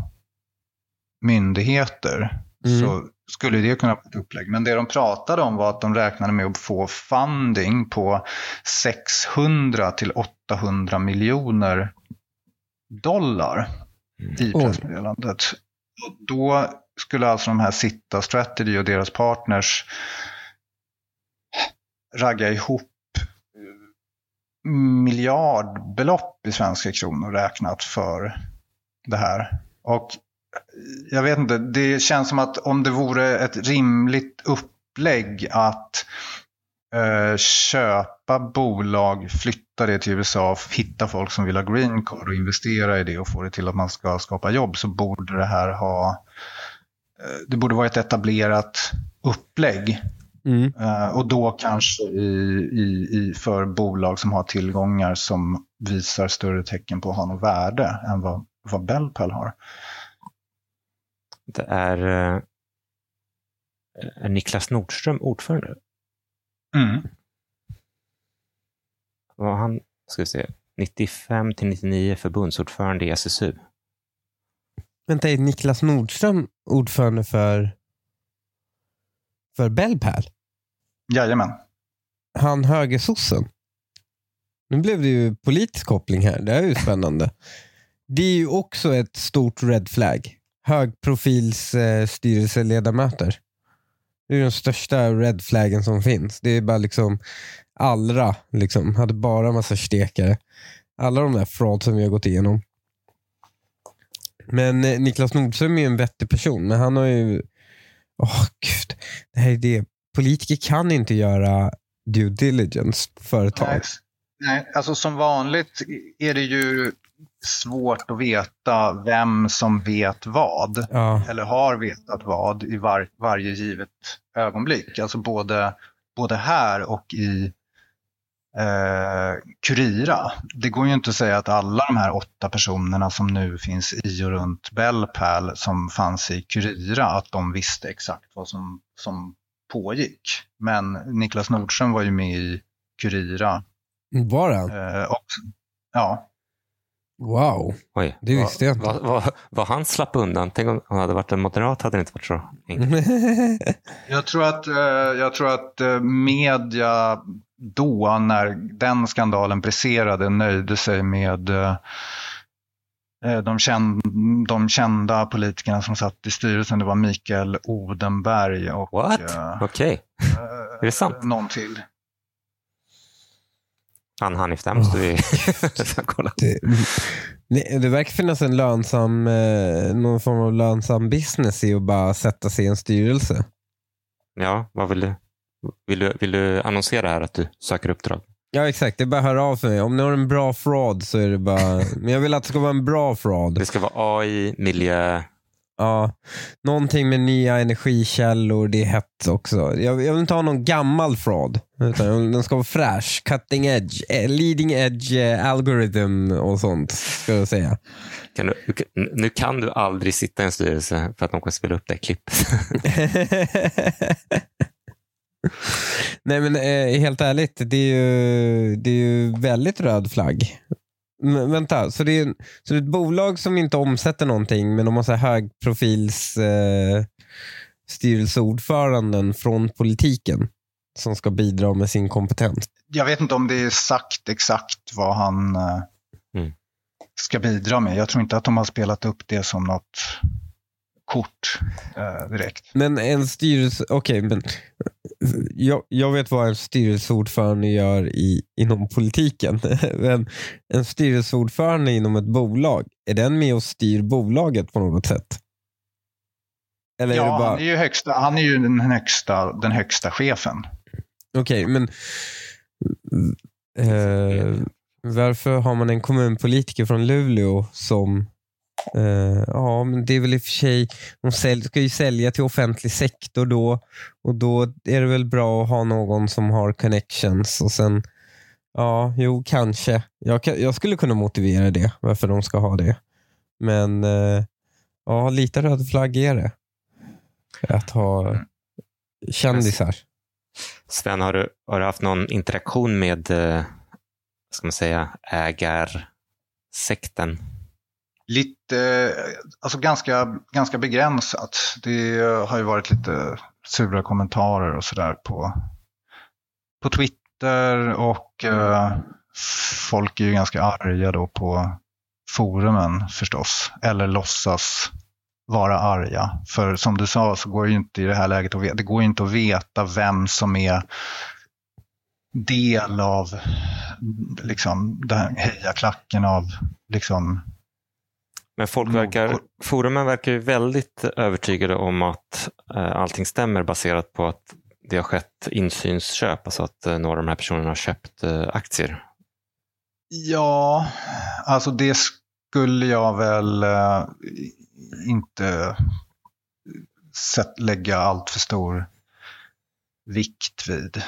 myndigheter. Mm. Så skulle det kunna vara ett upplägg. Men det de pratade om var att de räknade med att få funding på 600 till 800 miljoner dollar i pressmeddelandet. Och Då skulle alltså de här Sitta Strategy och deras partners ragga ihop miljardbelopp i svenska kronor räknat för det här. Och jag vet inte, det känns som att om det vore ett rimligt upplägg att köpa bolag, flytta det till USA, hitta folk som vill ha green card och investera i det och få det till att man ska skapa jobb så borde det här ha eh, det borde vara ett etablerat upplägg. Mm. Eh, och då kanske i, i, i för bolag som har tillgångar som visar större tecken på att ha något värde än vad, vad Bellpal har. Det är, eh, är Niklas Nordström ordförande. Mm. Var han, ska vi se, 95 till 99 förbundsordförande i SSU. Vänta, är Niklas Nordström ordförande för, för Bellpal? Jajamän. Han högersossen? Nu blev det ju politisk koppling här. Det är ju spännande. Det är ju också ett stort red flag. Högprofils eh, styrelseledamöter. Det är den största red flaggen som finns. Det är bara liksom Allra liksom, hade bara massa stekare. Alla de där fraud som vi har gått igenom. Men eh, Niklas Nordström är en vettig person, men han har ju... Åh gud, det här är det. Politiker kan inte göra due diligence på företag. Nej, nej, alltså som vanligt är det ju svårt att veta vem som vet vad. Ja. Eller har vetat vad i var, varje givet ögonblick. Alltså både, både här och i eh, Kurira. Det går ju inte att säga att alla de här åtta personerna som nu finns i och runt Bellpal som fanns i Kurira, att de visste exakt vad som, som pågick. Men Niklas Nordström var ju med i Kurira Var han? eh. Ja, Wow. Oj, Det visste jag inte. Vad, vad, vad han slapp undan. Tänk om han hade varit en moderat hade det inte varit så enkelt. <laughs> Jag tror att, eh, jag tror att eh, media då, när den skandalen briserade, nöjde sig med eh, de, känd, de kända politikerna som satt i styrelsen. Det var Mikael Odenberg och What? Okej, eh, är det sant? någon till. Han Hanif, där måste vi kolla. det, det, det verkar finnas en lönsam, eh, någon form av lönsam business i att bara sätta sig i en styrelse. Ja, vad vill du? Vill du, vill du annonsera här att du söker uppdrag? Ja exakt, det är bara att höra av mig. Om ni har en bra fraud så är det bara... Men jag vill att det ska vara en bra fraud. Det ska vara AI, miljö. Ja, någonting med nya energikällor, det är hett också. Jag, jag vill inte ha någon gammal fraud. Utan den ska vara fräsch, cutting edge, eh, leading edge eh, algorithm och sånt. Ska jag säga. Kan du, nu kan du aldrig sitta i en styrelse för att de kommer spela upp det klippet. <laughs> Nej men eh, helt ärligt, det är, ju, det är ju väldigt röd flagg. Men, vänta, så det, är, så det är ett bolag som inte omsätter någonting men de har så här högprofils eh, styrelseordföranden från politiken som ska bidra med sin kompetens. Jag vet inte om det är sagt exakt vad han eh, Mm. ska bidra med. Jag tror inte att de har spelat upp det som något kort eh, direkt. Men en styrelse, okej men jag, jag vet vad en styrelseordförande gör i, inom politiken. <laughs> men en styrelseordförande inom ett bolag, är den med och styr bolaget på något sätt? Eller är Ja, bara, han är ju, högsta, han är ju den, högsta, den högsta chefen. okej men eh, varför har man en kommunpolitiker från Luleå som Uh, ja, men det är väl i och för sig, de sälj, ska ju sälja till offentlig sektor då och då är det väl bra att ha någon som har connections och sen, ja, jo, kanske. Jag, jag skulle kunna motivera det, varför de ska ha det. Men uh, ja, lite röd flagg är det. Att ha kändisar. Sven, har du, har du haft någon interaktion med eh, ska man säga, ägarsekten? Lite, alltså ganska, ganska begränsat. Det har ju varit lite sura kommentarer och sådär på, på Twitter och eh, folk är ju ganska arga då på forumen förstås. Eller låtsas vara arga. För som du sa så går det ju inte i det här läget att veta, det går ju inte att veta vem som är del av liksom, den här hejaklacken av liksom, Men folk Mm. verkar, forumen verkar ju väldigt övertygade om att eh, allting stämmer baserat på att det har skett insynsköp, alltså att eh, några av de här personerna har köpt eh, aktier. Ja, alltså det skulle jag väl eh, inte sett, lägga allt för stor vikt vid.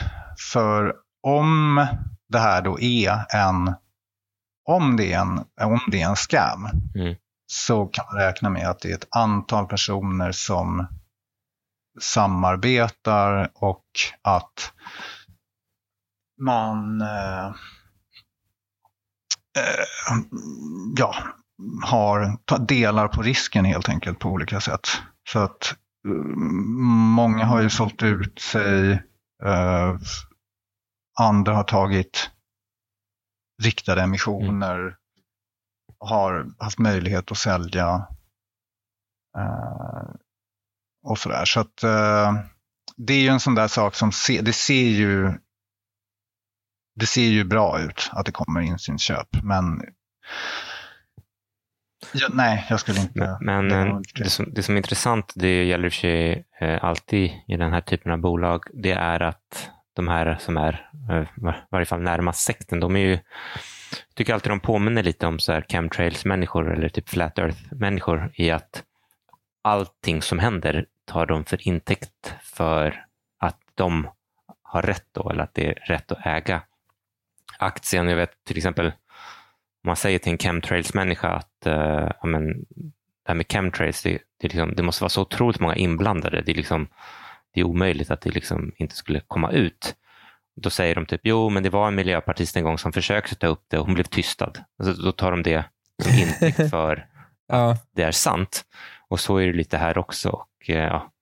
För om det här då är en om det är en, om det är en scam Mm så kan man räkna med att det är ett antal personer som samarbetar och att man eh, eh, ja, har, delar på risken helt enkelt på olika sätt. Så att mm, många har ju sålt ut sig, eh, andra har tagit riktade emissioner, har haft möjlighet att sälja eh, och sådär. Så att eh, det är ju en sån där sak som se, det ser ju det ser ju bra ut att det kommer insynsköp, men ja, nej, jag skulle inte... Men, det eh, det, som, det som är intressant, det gäller för sig eh, alltid i den här typen av bolag, det är att de här som är eh, i varje fall närmast sekten, de är ju, jag tycker alltid de påminner lite om så här chemtrails-människor eller typ flat earth-människor i att allting som händer tar de för intäkt för att de har rätt då, eller att det är rätt att äga aktien. Jag vet till exempel, om man säger till en chemtrails-människa att uh, men, det här med chemtrails, det, det, liksom, det måste vara så otroligt många inblandade. Det är, liksom, det är omöjligt att det liksom inte skulle komma ut. Då säger de typ, jo men det var en miljöpartist en gång som försökte ta upp det och hon blev tystad. Alltså, då tar de det som <laughs> intäkt för Ja. det är sant. Och så är det lite här också. Och, eh, ja,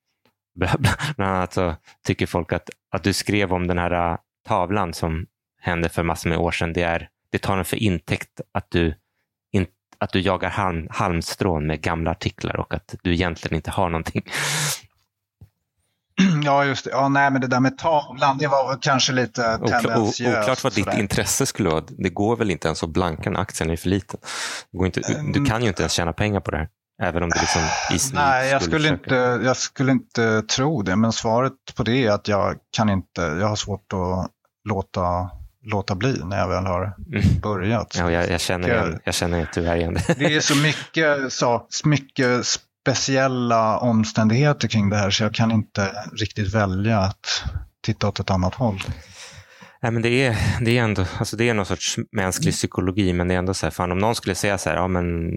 <laughs> bland annat så tycker folk att, att du skrev om den här äh, tavlan som hände för massor med år sedan, det, är, det tar den för intäkt att du, in, att du jagar halm, halmstrån med gamla artiklar och att du egentligen inte har någonting. <clears throat> Ja, just det. Ja, nej, men det där med tavlan, det var kanske lite tendensiöst. Oklart vad ditt intresse skulle vara. Det går väl inte ens att blanka när aktien är för liten. Det inte, du, du kan ju inte ens tjäna pengar på det här. Även om du liksom i Nej, jag skulle, försöka. inte, jag skulle inte tro det. Men svaret på det är att jag kan inte, jag har svårt att låta, låta bli när jag väl har Mm. börjat. Ja, jag, jag, känner igen, jag känner tyvärr igen det. Det är så mycket, så, mycket speciella omständigheter kring det här så jag kan inte riktigt välja att titta åt ett annat håll. Nej, men det, är, det, är ändå, alltså det är någon sorts mänsklig psykologi, men det är ändå så här, fan, om någon skulle säga så här, ja men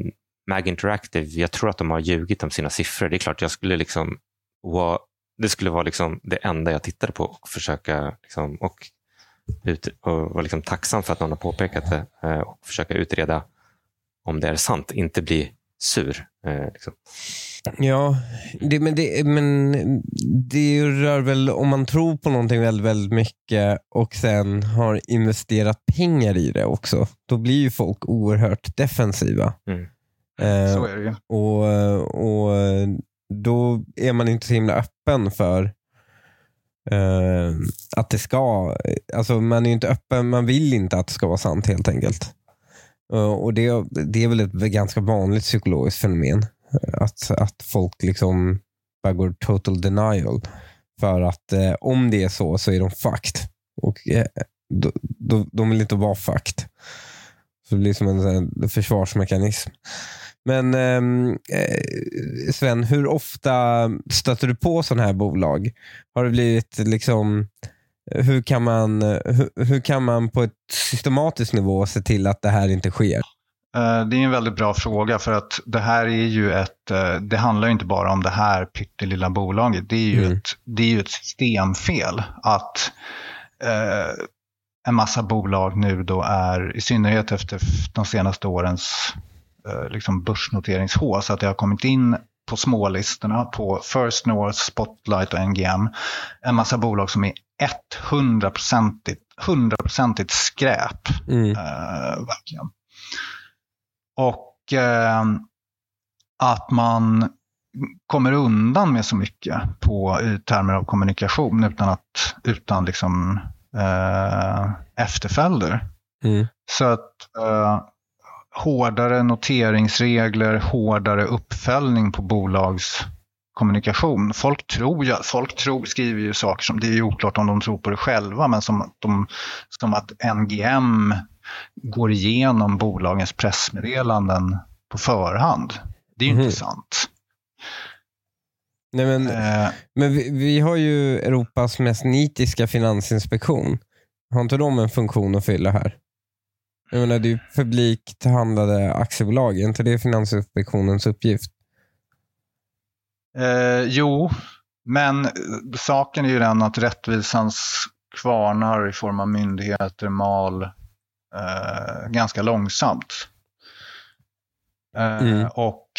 Mag Interactive, jag tror att de har ljugit om sina siffror. Det är klart, jag skulle liksom, wow, det skulle vara liksom det enda jag tittade på och försöka liksom, och, ut, och vara liksom tacksam för att någon har påpekat det eh, och försöka utreda om det är sant, inte bli sur. eh, Liksom. Ja, det, men, det, men det rör väl om man tror på någonting väldigt, väldigt mycket och sen har investerat pengar i det också. Då blir ju folk oerhört defensiva. Mm. Eh, Så är det ju. och, och då är man inte så himla öppen för eh, att det ska, alltså man är ju inte öppen, man vill inte att det ska vara sant helt enkelt. Eh, och det, det är väl ett ganska vanligt psykologiskt fenomen. Eh, att, att folk liksom bara går total denial. För att eh, om det är så så är de fucked. Och eh, då, då, de vill inte vara fucked. Så det blir som en en försvarsmekanism. Men ehm, eh, Sven, hur ofta stöter du på sådana här bolag? Har det blivit liksom hur kan, man, hur, hur kan man på ett systematiskt nivå se till att det här inte sker? Eh, Det är en väldigt bra fråga för att det här är ju ett, eh, det handlar ju inte bara om det här pyttelilla bolaget. Det är ju, Mm. ett, det är ju ett systemfel att eh, en massa bolag nu då är, i synnerhet efter de senaste årens eh, liksom börsnoteringshås, att det har kommit in på smålistorna på First North, Spotlight och NGM. En massa bolag som är 100-procentigt 100% skräp. Mm. Eh, verkligen. Och eh, att man kommer undan med så mycket på, i termer av kommunikation utan, att, utan liksom, eh, efterföljder. Mm. Så att eh, hårdare noteringsregler, hårdare uppföljning på bolagskommunikation. Folk tror ju, folk tror, skriver ju saker som, det är ju oklart om de tror på det själva, men som, att de, som att NGM går igenom bolagens pressmeddelanden på förhand. Det är ju Mhm. inte sant. Nej, men, Eh, men vi, vi har ju Europas mest nitiska finansinspektion. Har inte de en funktion att fylla här? Jag menar, det är ju publikt handlade aktiebolag. Är inte det Finansinspektionens uppgift? Eh, jo, men eh, saken är ju den att rättvisans kvarnar i form av myndigheter mal eh, ganska långsamt. Eh, Mm. Och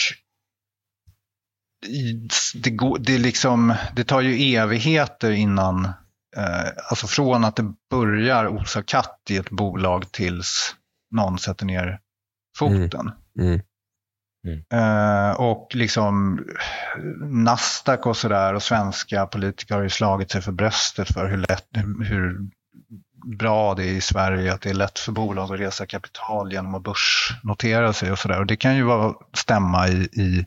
det, går, det, liksom, det tar ju evigheter innan, eh, alltså från att det börjar osa katt i ett bolag tills någon sätter ner foten. Mm. Eh, och liksom Nasdaq och sådär och svenska politiker har ju slagit sig för bröstet för hur, lätt, hur bra det är i Sverige att det är lätt för bolag att resa kapital genom att börsnotera sig och sådär. Och det kan ju vara, stämma i, i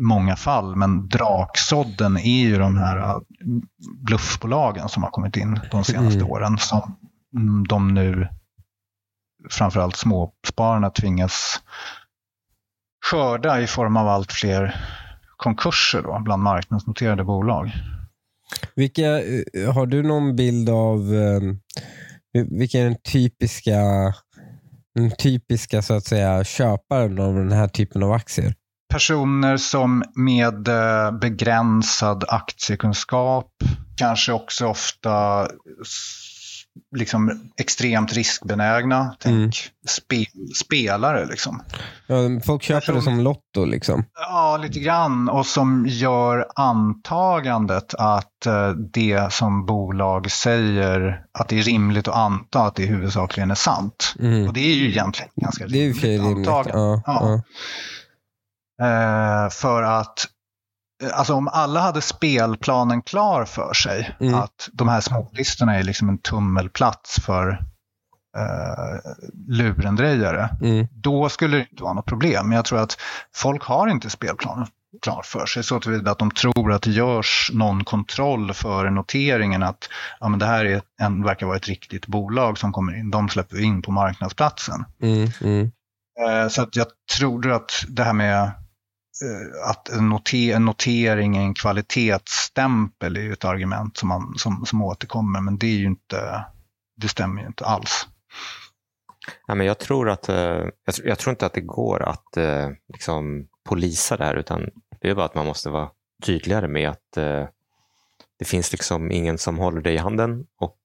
många fall, men draksådden är ju de här eh, bluffbolagen som har kommit in de senaste Mm. åren som mm, de nu framförallt småspararna tvingas skörda i form av allt fler konkurser då, bland marknadsnoterade bolag. Vilka, eh, har du någon bild av um, vilka är den typiska, den typiska så att säga, köparen av den här typen av aktier? Personer som med eh, begränsad aktiekunskap, kanske också ofta liksom extremt riskbenägna. Tänk Mm. spe, spelare liksom. Ja, folk köper det Person- som Lotto. Liksom. Ja, lite grann. Och som gör antagandet att eh, det som bolag säger, att det är rimligt att anta att det huvudsakligen är sant. Mm. Och det är ju egentligen ganska Det är ju rimligt. antagande. Ja, Ja. ja. Eh, för att Alltså om alla hade spelplanen klar för sig, Mm. att de här smålistorna är liksom en tummelplats för eh, lurendrejare, Mm. då skulle det inte vara något problem. Men jag tror att folk har inte spelplanen klar för sig så tillvida att de tror att det görs någon kontroll för noteringen att ja, men det här är en, verkar vara ett riktigt bolag som kommer in. De släpper in på marknadsplatsen. Mm. Mm. Eh, Så att jag tror att det här med eh, Eh, att en, notering är en kvalitetsstämpel är ju ett argument som, man, som, som återkommer, men det är ju inte, det stämmer ju inte alls. Ja, men jag, tror att, eh, jag, jag tror inte att det går att eh, liksom, polisa det här, utan det är bara att man måste vara tydligare med att det finns liksom ingen som håller dig i handen och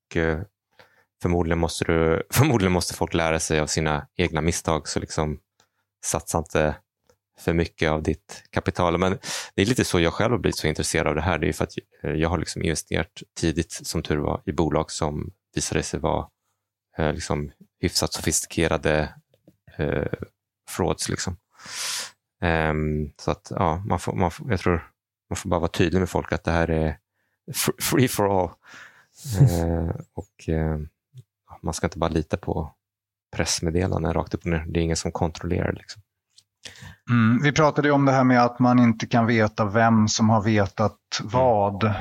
förmodligen, måste du, <laughs> förmodligen måste folk lära sig av sina egna misstag, så liksom, satsa inte för mycket av ditt kapital. Men det är lite så jag själv har blivit så intresserad av det här. Det är för att eh, jag har liksom investerat tidigt, som tur var, i bolag som visade sig vara eh, liksom hyfsat sofistikerade eh, frauds. Liksom. Um, så att ja, man får, man får, jag tror man får bara vara tydlig med folk att det här är free for all. Eh, och eh, Man ska inte bara lita på pressmeddelanden rakt upp och ner. Det är ingen som kontrollerar. Liksom. Mm, vi pratade ju om det här med att man inte kan veta vem som har vetat vad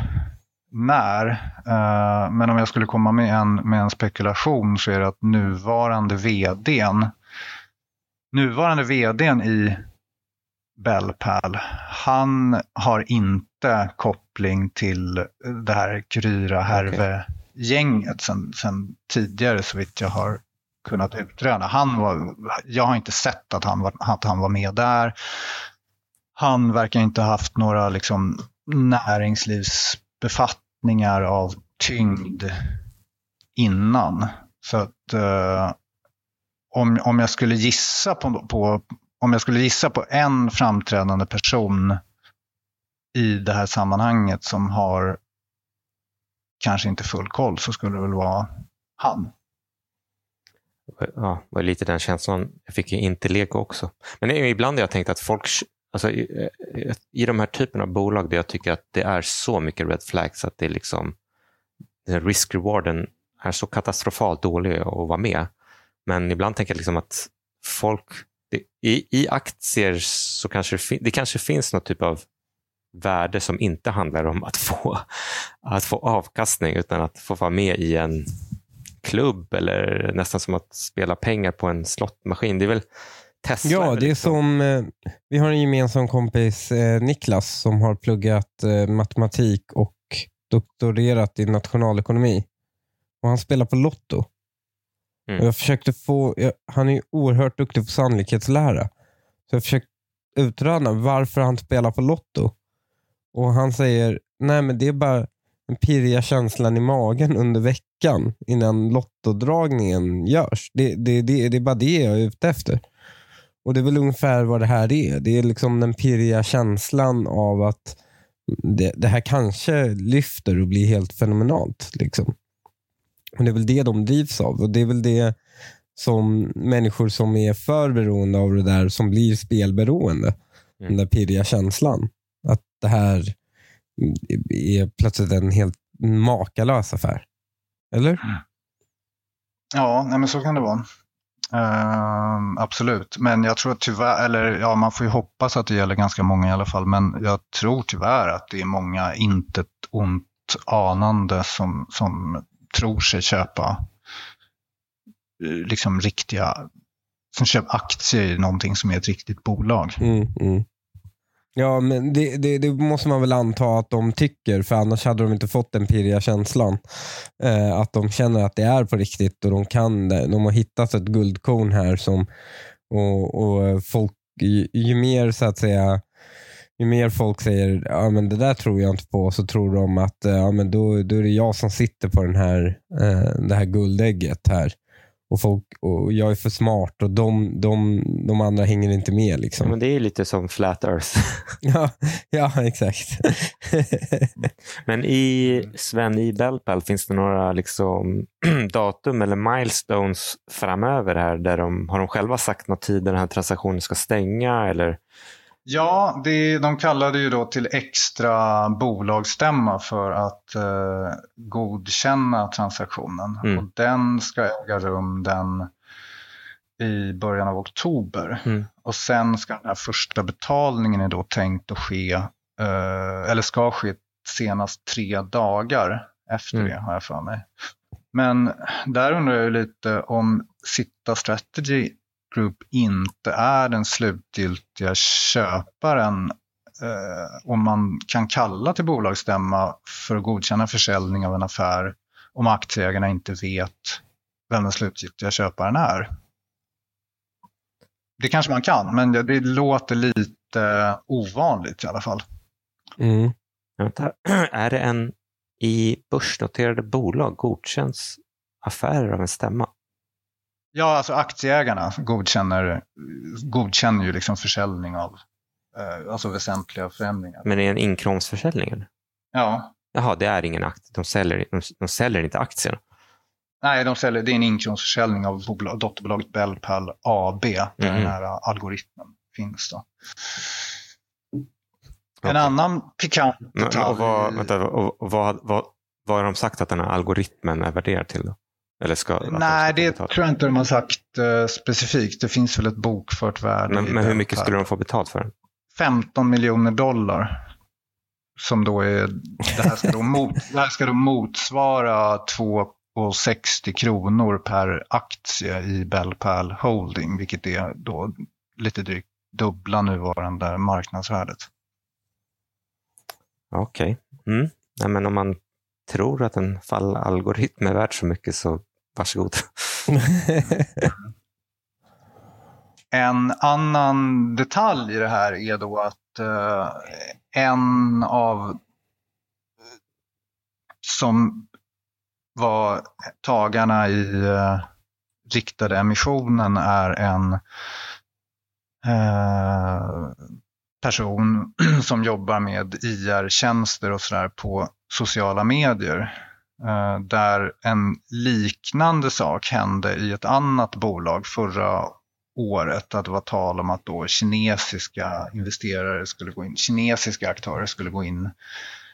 när. Eh, men om jag skulle komma med en, med en spekulation så är det att nuvarande vdn, nuvarande vdn i Bellpal, han har inte koppling till det här Kryra Härve-gänget sen, sen tidigare så vitt jag har kunnat typ utröna. Han var, jag har inte sett att han var, att han var med där. Han verkar inte ha haft några liksom, näringslivsbefattningar av tyngd innan. Så att eh, om, om jag skulle gissa på, på om jag skulle gissa på en framträdande person i det här sammanhanget som har kanske inte full koll så skulle det väl vara han. Ja, var lite den känslan jag fick inte Lego också. Men ibland har jag tänkt att folk, alltså, i, i de här typerna av bolag där jag tycker att det är så mycket red flags att det är liksom risk-rewarden är så katastrofalt dålig att vara med. Men ibland tänker jag liksom att folk, det, i, i aktier så kanske det, fin, det kanske finns något typ av värde som inte handlar om att få, att få avkastning utan att få vara med i en klubb eller nästan som att spela pengar på en slottmaskin. Det är väl Tesla. Ja, det är liksom- som, eh, vi har en gemensam kompis, eh, Niklas, som har pluggat eh, matematik och doktorerat i nationalekonomi. Och Han spelar på Lotto. Mm. Jag försökte få, jag, han är oerhört duktig på sannolikhetslära. Så jag försökte utröna varför han spelar på Lotto. Och han säger, nej men det är bara den pirriga känslan i magen under veckan innan lottodragningen görs. Det, det, det, det är bara det jag är ute efter. Och det är väl ungefär vad det här är. Det är liksom den pirriga känslan av att det, det här kanske lyfter och blir helt fenomenalt. Liksom. Och Det är väl det de drivs av. Och Det är väl det som människor som är för beroende av det där, som blir spelberoende. Mm. Den där pirriga känslan. Att det här är plötsligt en helt makalös affär. Eller? Ja, nej, men så kan det vara. Ehm, absolut, men jag tror att tyvärr, eller ja, man får ju hoppas att det gäller ganska många i alla fall, men jag tror tyvärr att det är många intet ont anande som, som tror sig köpa eh, liksom riktiga, som köper aktier i någonting som är ett riktigt bolag. Mm, mm. Ja, men det, det, det måste man väl anta att de tycker, för annars hade de inte fått den pirriga känslan. Eh, att de känner att det är på riktigt och de kan det. De har hittat ett guldkorn här som, och, och eh, folk, ju, ju mer så att säga, ju mer folk säger ja men det där tror jag inte på, så tror de att eh, ja, men då, då är det jag som sitter på den här, eh, det här guldägget här. Och, folk, och jag är för smart och de, de, de andra hänger inte med. Liksom. Men det är lite som Flat Earth. <laughs> Ja, ja exakt. <laughs> Men i Sven, i Bellpal, finns det några liksom, <clears throat> datum eller milestones framöver här? Där de, har de själva sagt någon tid när den här transaktionen ska stänga? Eller? Ja, det, de kallade ju då till extra bolagsstämma för att eh, godkänna transaktionen. Mm. Och den ska äga rum den i början av oktober. Mm. Och sen ska den här första betalningen är då tänkt att ske, eh, eller ska ske senast tre dagar efter Mm. det har jag för mig. Men där undrar jag lite om Sitta Strategy Group inte är den slutgiltiga köparen eh, om man kan kalla till bolagsstämma för att godkänna försäljning av en affär om aktieägarna inte vet vem den slutgiltiga köparen är. Det kanske man kan, men det, det låter lite ovanligt i alla fall. Mm. Vänta, <clears throat> är det en i börsnoterade bolag godkänns affärer av en stämma? Ja, alltså aktieägarna godkänner, godkänner ju liksom försäljning av eh, alltså väsentliga förändringar. Men är det en inkråmsförsäljning? eller? Ja, Jaha, det är ingen aktie. De säljer, de, de säljer inte aktierna. nej, de säljer, det är en inkråmsförsäljning av bolag, dotterbolaget Bellpal AB, där Mhm. den här algoritmen finns. Då. En annan pikant Men, och detalj- vad, vänta, och vad, vad, vad har de sagt att den här algoritmen är värderad till? Då? Eller ska, de Nej, ska det tror jag inte de har sagt eh, specifikt. Det finns väl ett bokfört värde. men, men hur mycket skulle de få betalt för den? 15 miljoner dollar. Som då är, det här ska då, <laughs> mot, det här ska då motsvara 2,60 kronor per aktie i Bellpal Holding, vilket är då lite drygt dubbla nuvarande marknadsvärdet. Okej. Mm. Nej, men om man tror att en fallalgoritm är värd så mycket så varsågod. <laughs> En annan detalj i det här är då att eh, en av som var tagarna i eh, riktade emissionen är en eh, person <clears throat> som jobbar med IR-tjänster och sådär på sociala medier. Eh, där en liknande sak hände i ett annat bolag förra året. Att det var tal om att då kinesiska investerare skulle gå in, kinesiska aktörer skulle gå in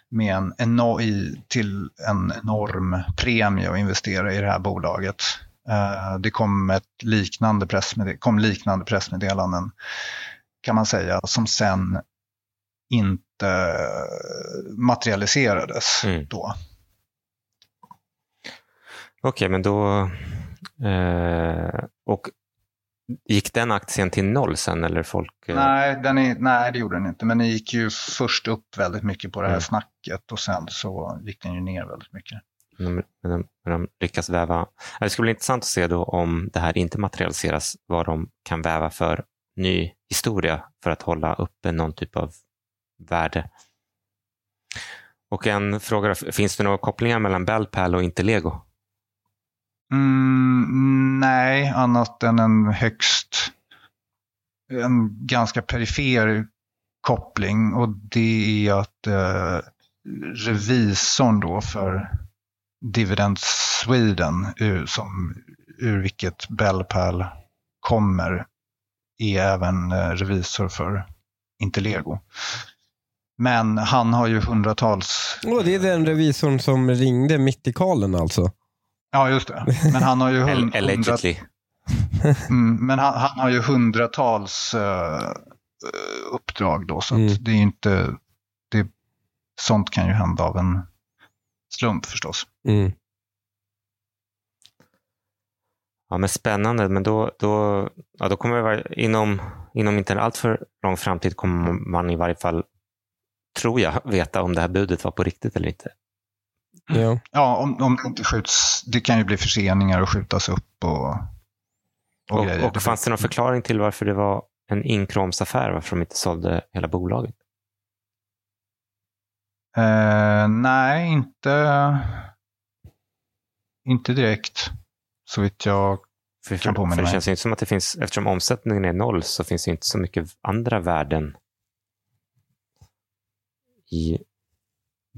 med en eno- i, till en enorm premie och investera i det här bolaget. Eh, det kom, ett liknande pressmedel, kom liknande pressmeddelanden kan man säga som sen inte materialiserades Mm. då. Okej, men då... Eh, och gick den aktien till noll sen eller folk... eh, Nej, den är, nej, det gjorde den inte. Men den gick ju först upp väldigt mycket på det här Mm. snacket och sen så gick den ju ner väldigt mycket. de, när de lyckas väva. Det skulle bli intressant att se då om det här inte materialiseras, vad de kan väva för ny historia för att hålla uppe någon typ av värde. Och en fråga, finns det några kopplingar mellan Bellpal och Interlego? Mm, mm, nej, annat än en högst, en ganska perifer koppling och det är att eh, revisorn då för Dividend Sweden, ur, som, ur vilket Bellpal kommer, är även eh, revisor för Interlego. Men han har ju hundratals... Oh, det är den revisorn som ringde mitt i kalen alltså? Ja, just det. Men han har ju <laughs> hund, Allegedly. Mm, men han, han, har ju hundratals uh, uppdrag då, så mm. det är inte... Det, sånt kan ju hända av en slump förstås. Mm. Ja, men spännande. Men då, då, ja, då kommer det vara, inom, inom inte en alltför lång framtid kommer man i varje fall, tror jag, veta om det här budet var på riktigt eller inte. Ja, ja om, om det inte skjuts. Det kan ju bli förseningar och skjutas upp och, och, och grejer. Och fanns det någon förklaring till varför det var en inkromsaffär, varför de inte sålde hela bolaget? Eh, nej, inte, inte direkt. Så vitt jag för, kan påminna för mig. Det känns inte som att det finns, eftersom omsättningen är noll, så finns det inte så mycket andra värden i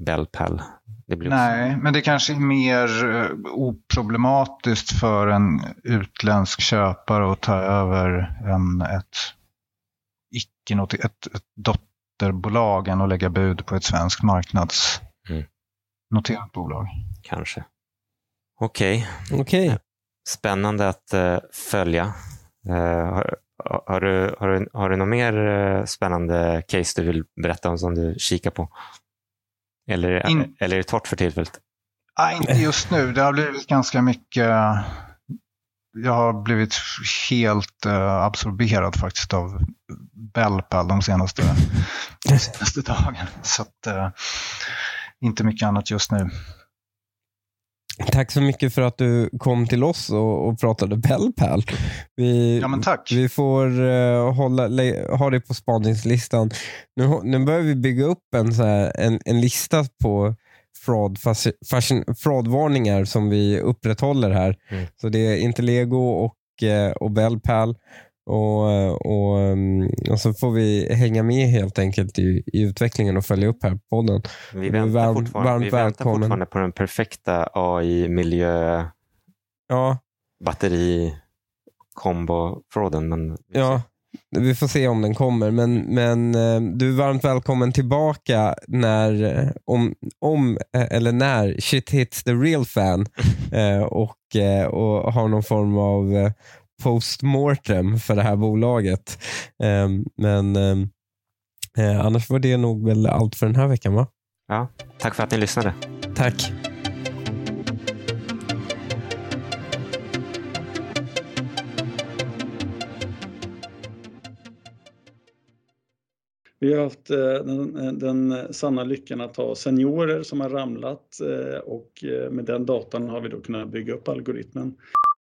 Bellpal. Nej, men det kanske är mer uh, oproblematiskt för en utländsk köpare att ta över en, ett, icke något, ett, ett dotterbolag än att lägga bud på ett svenskt marknadsnoterat mm. bolag. Kanske. Okej. Okay. okay. Spännande att uh, följa. Uh, har, du, har, du, har du något mer uh, spännande case du vill berätta om som du kikar på? Eller, In... eller är det torrt för tillfället? Nej, inte just nu. Det har blivit ganska mycket. Jag har blivit helt uh, absorberad faktiskt av Bellpal de senaste, de <laughs> senaste dagarna. Så att, uh, inte mycket annat just nu. Tack så mycket för att du kom till oss och, och pratade Bellpal. Vi, ja, men tack. vi får uh, hålla, ha det på spaningslistan. Nu, nu börjar vi bygga upp en, så här, en, en lista på fraud, fraudvarningar som vi upprätthåller här. Mm. Så det är Interlego och, uh, och Bellpal. Och, och, mm, och så får vi hänga med helt enkelt i, i utvecklingen och följa upp här på podden. Vi väntar, varmt, fortfarande, varmt vi väntar fortfarande på den perfekta AI-miljö ja. batteri kombo-fråden. Men ja, vi får se om den kommer. Men, men eh, du är varmt välkommen tillbaka när, om, om eller när shit hits the real fan <laughs> eh, och, eh, och har någon form av postmortem för det här bolaget. Um, men um, eh, annars var det nog väl allt för den här veckan va? Ja, tack för att ni lyssnade. Tack. Vi har haft eh, den, den sanna lyckan att ha seniorer som har ramlat eh, och med den datan har vi då kunnat bygga upp algoritmen.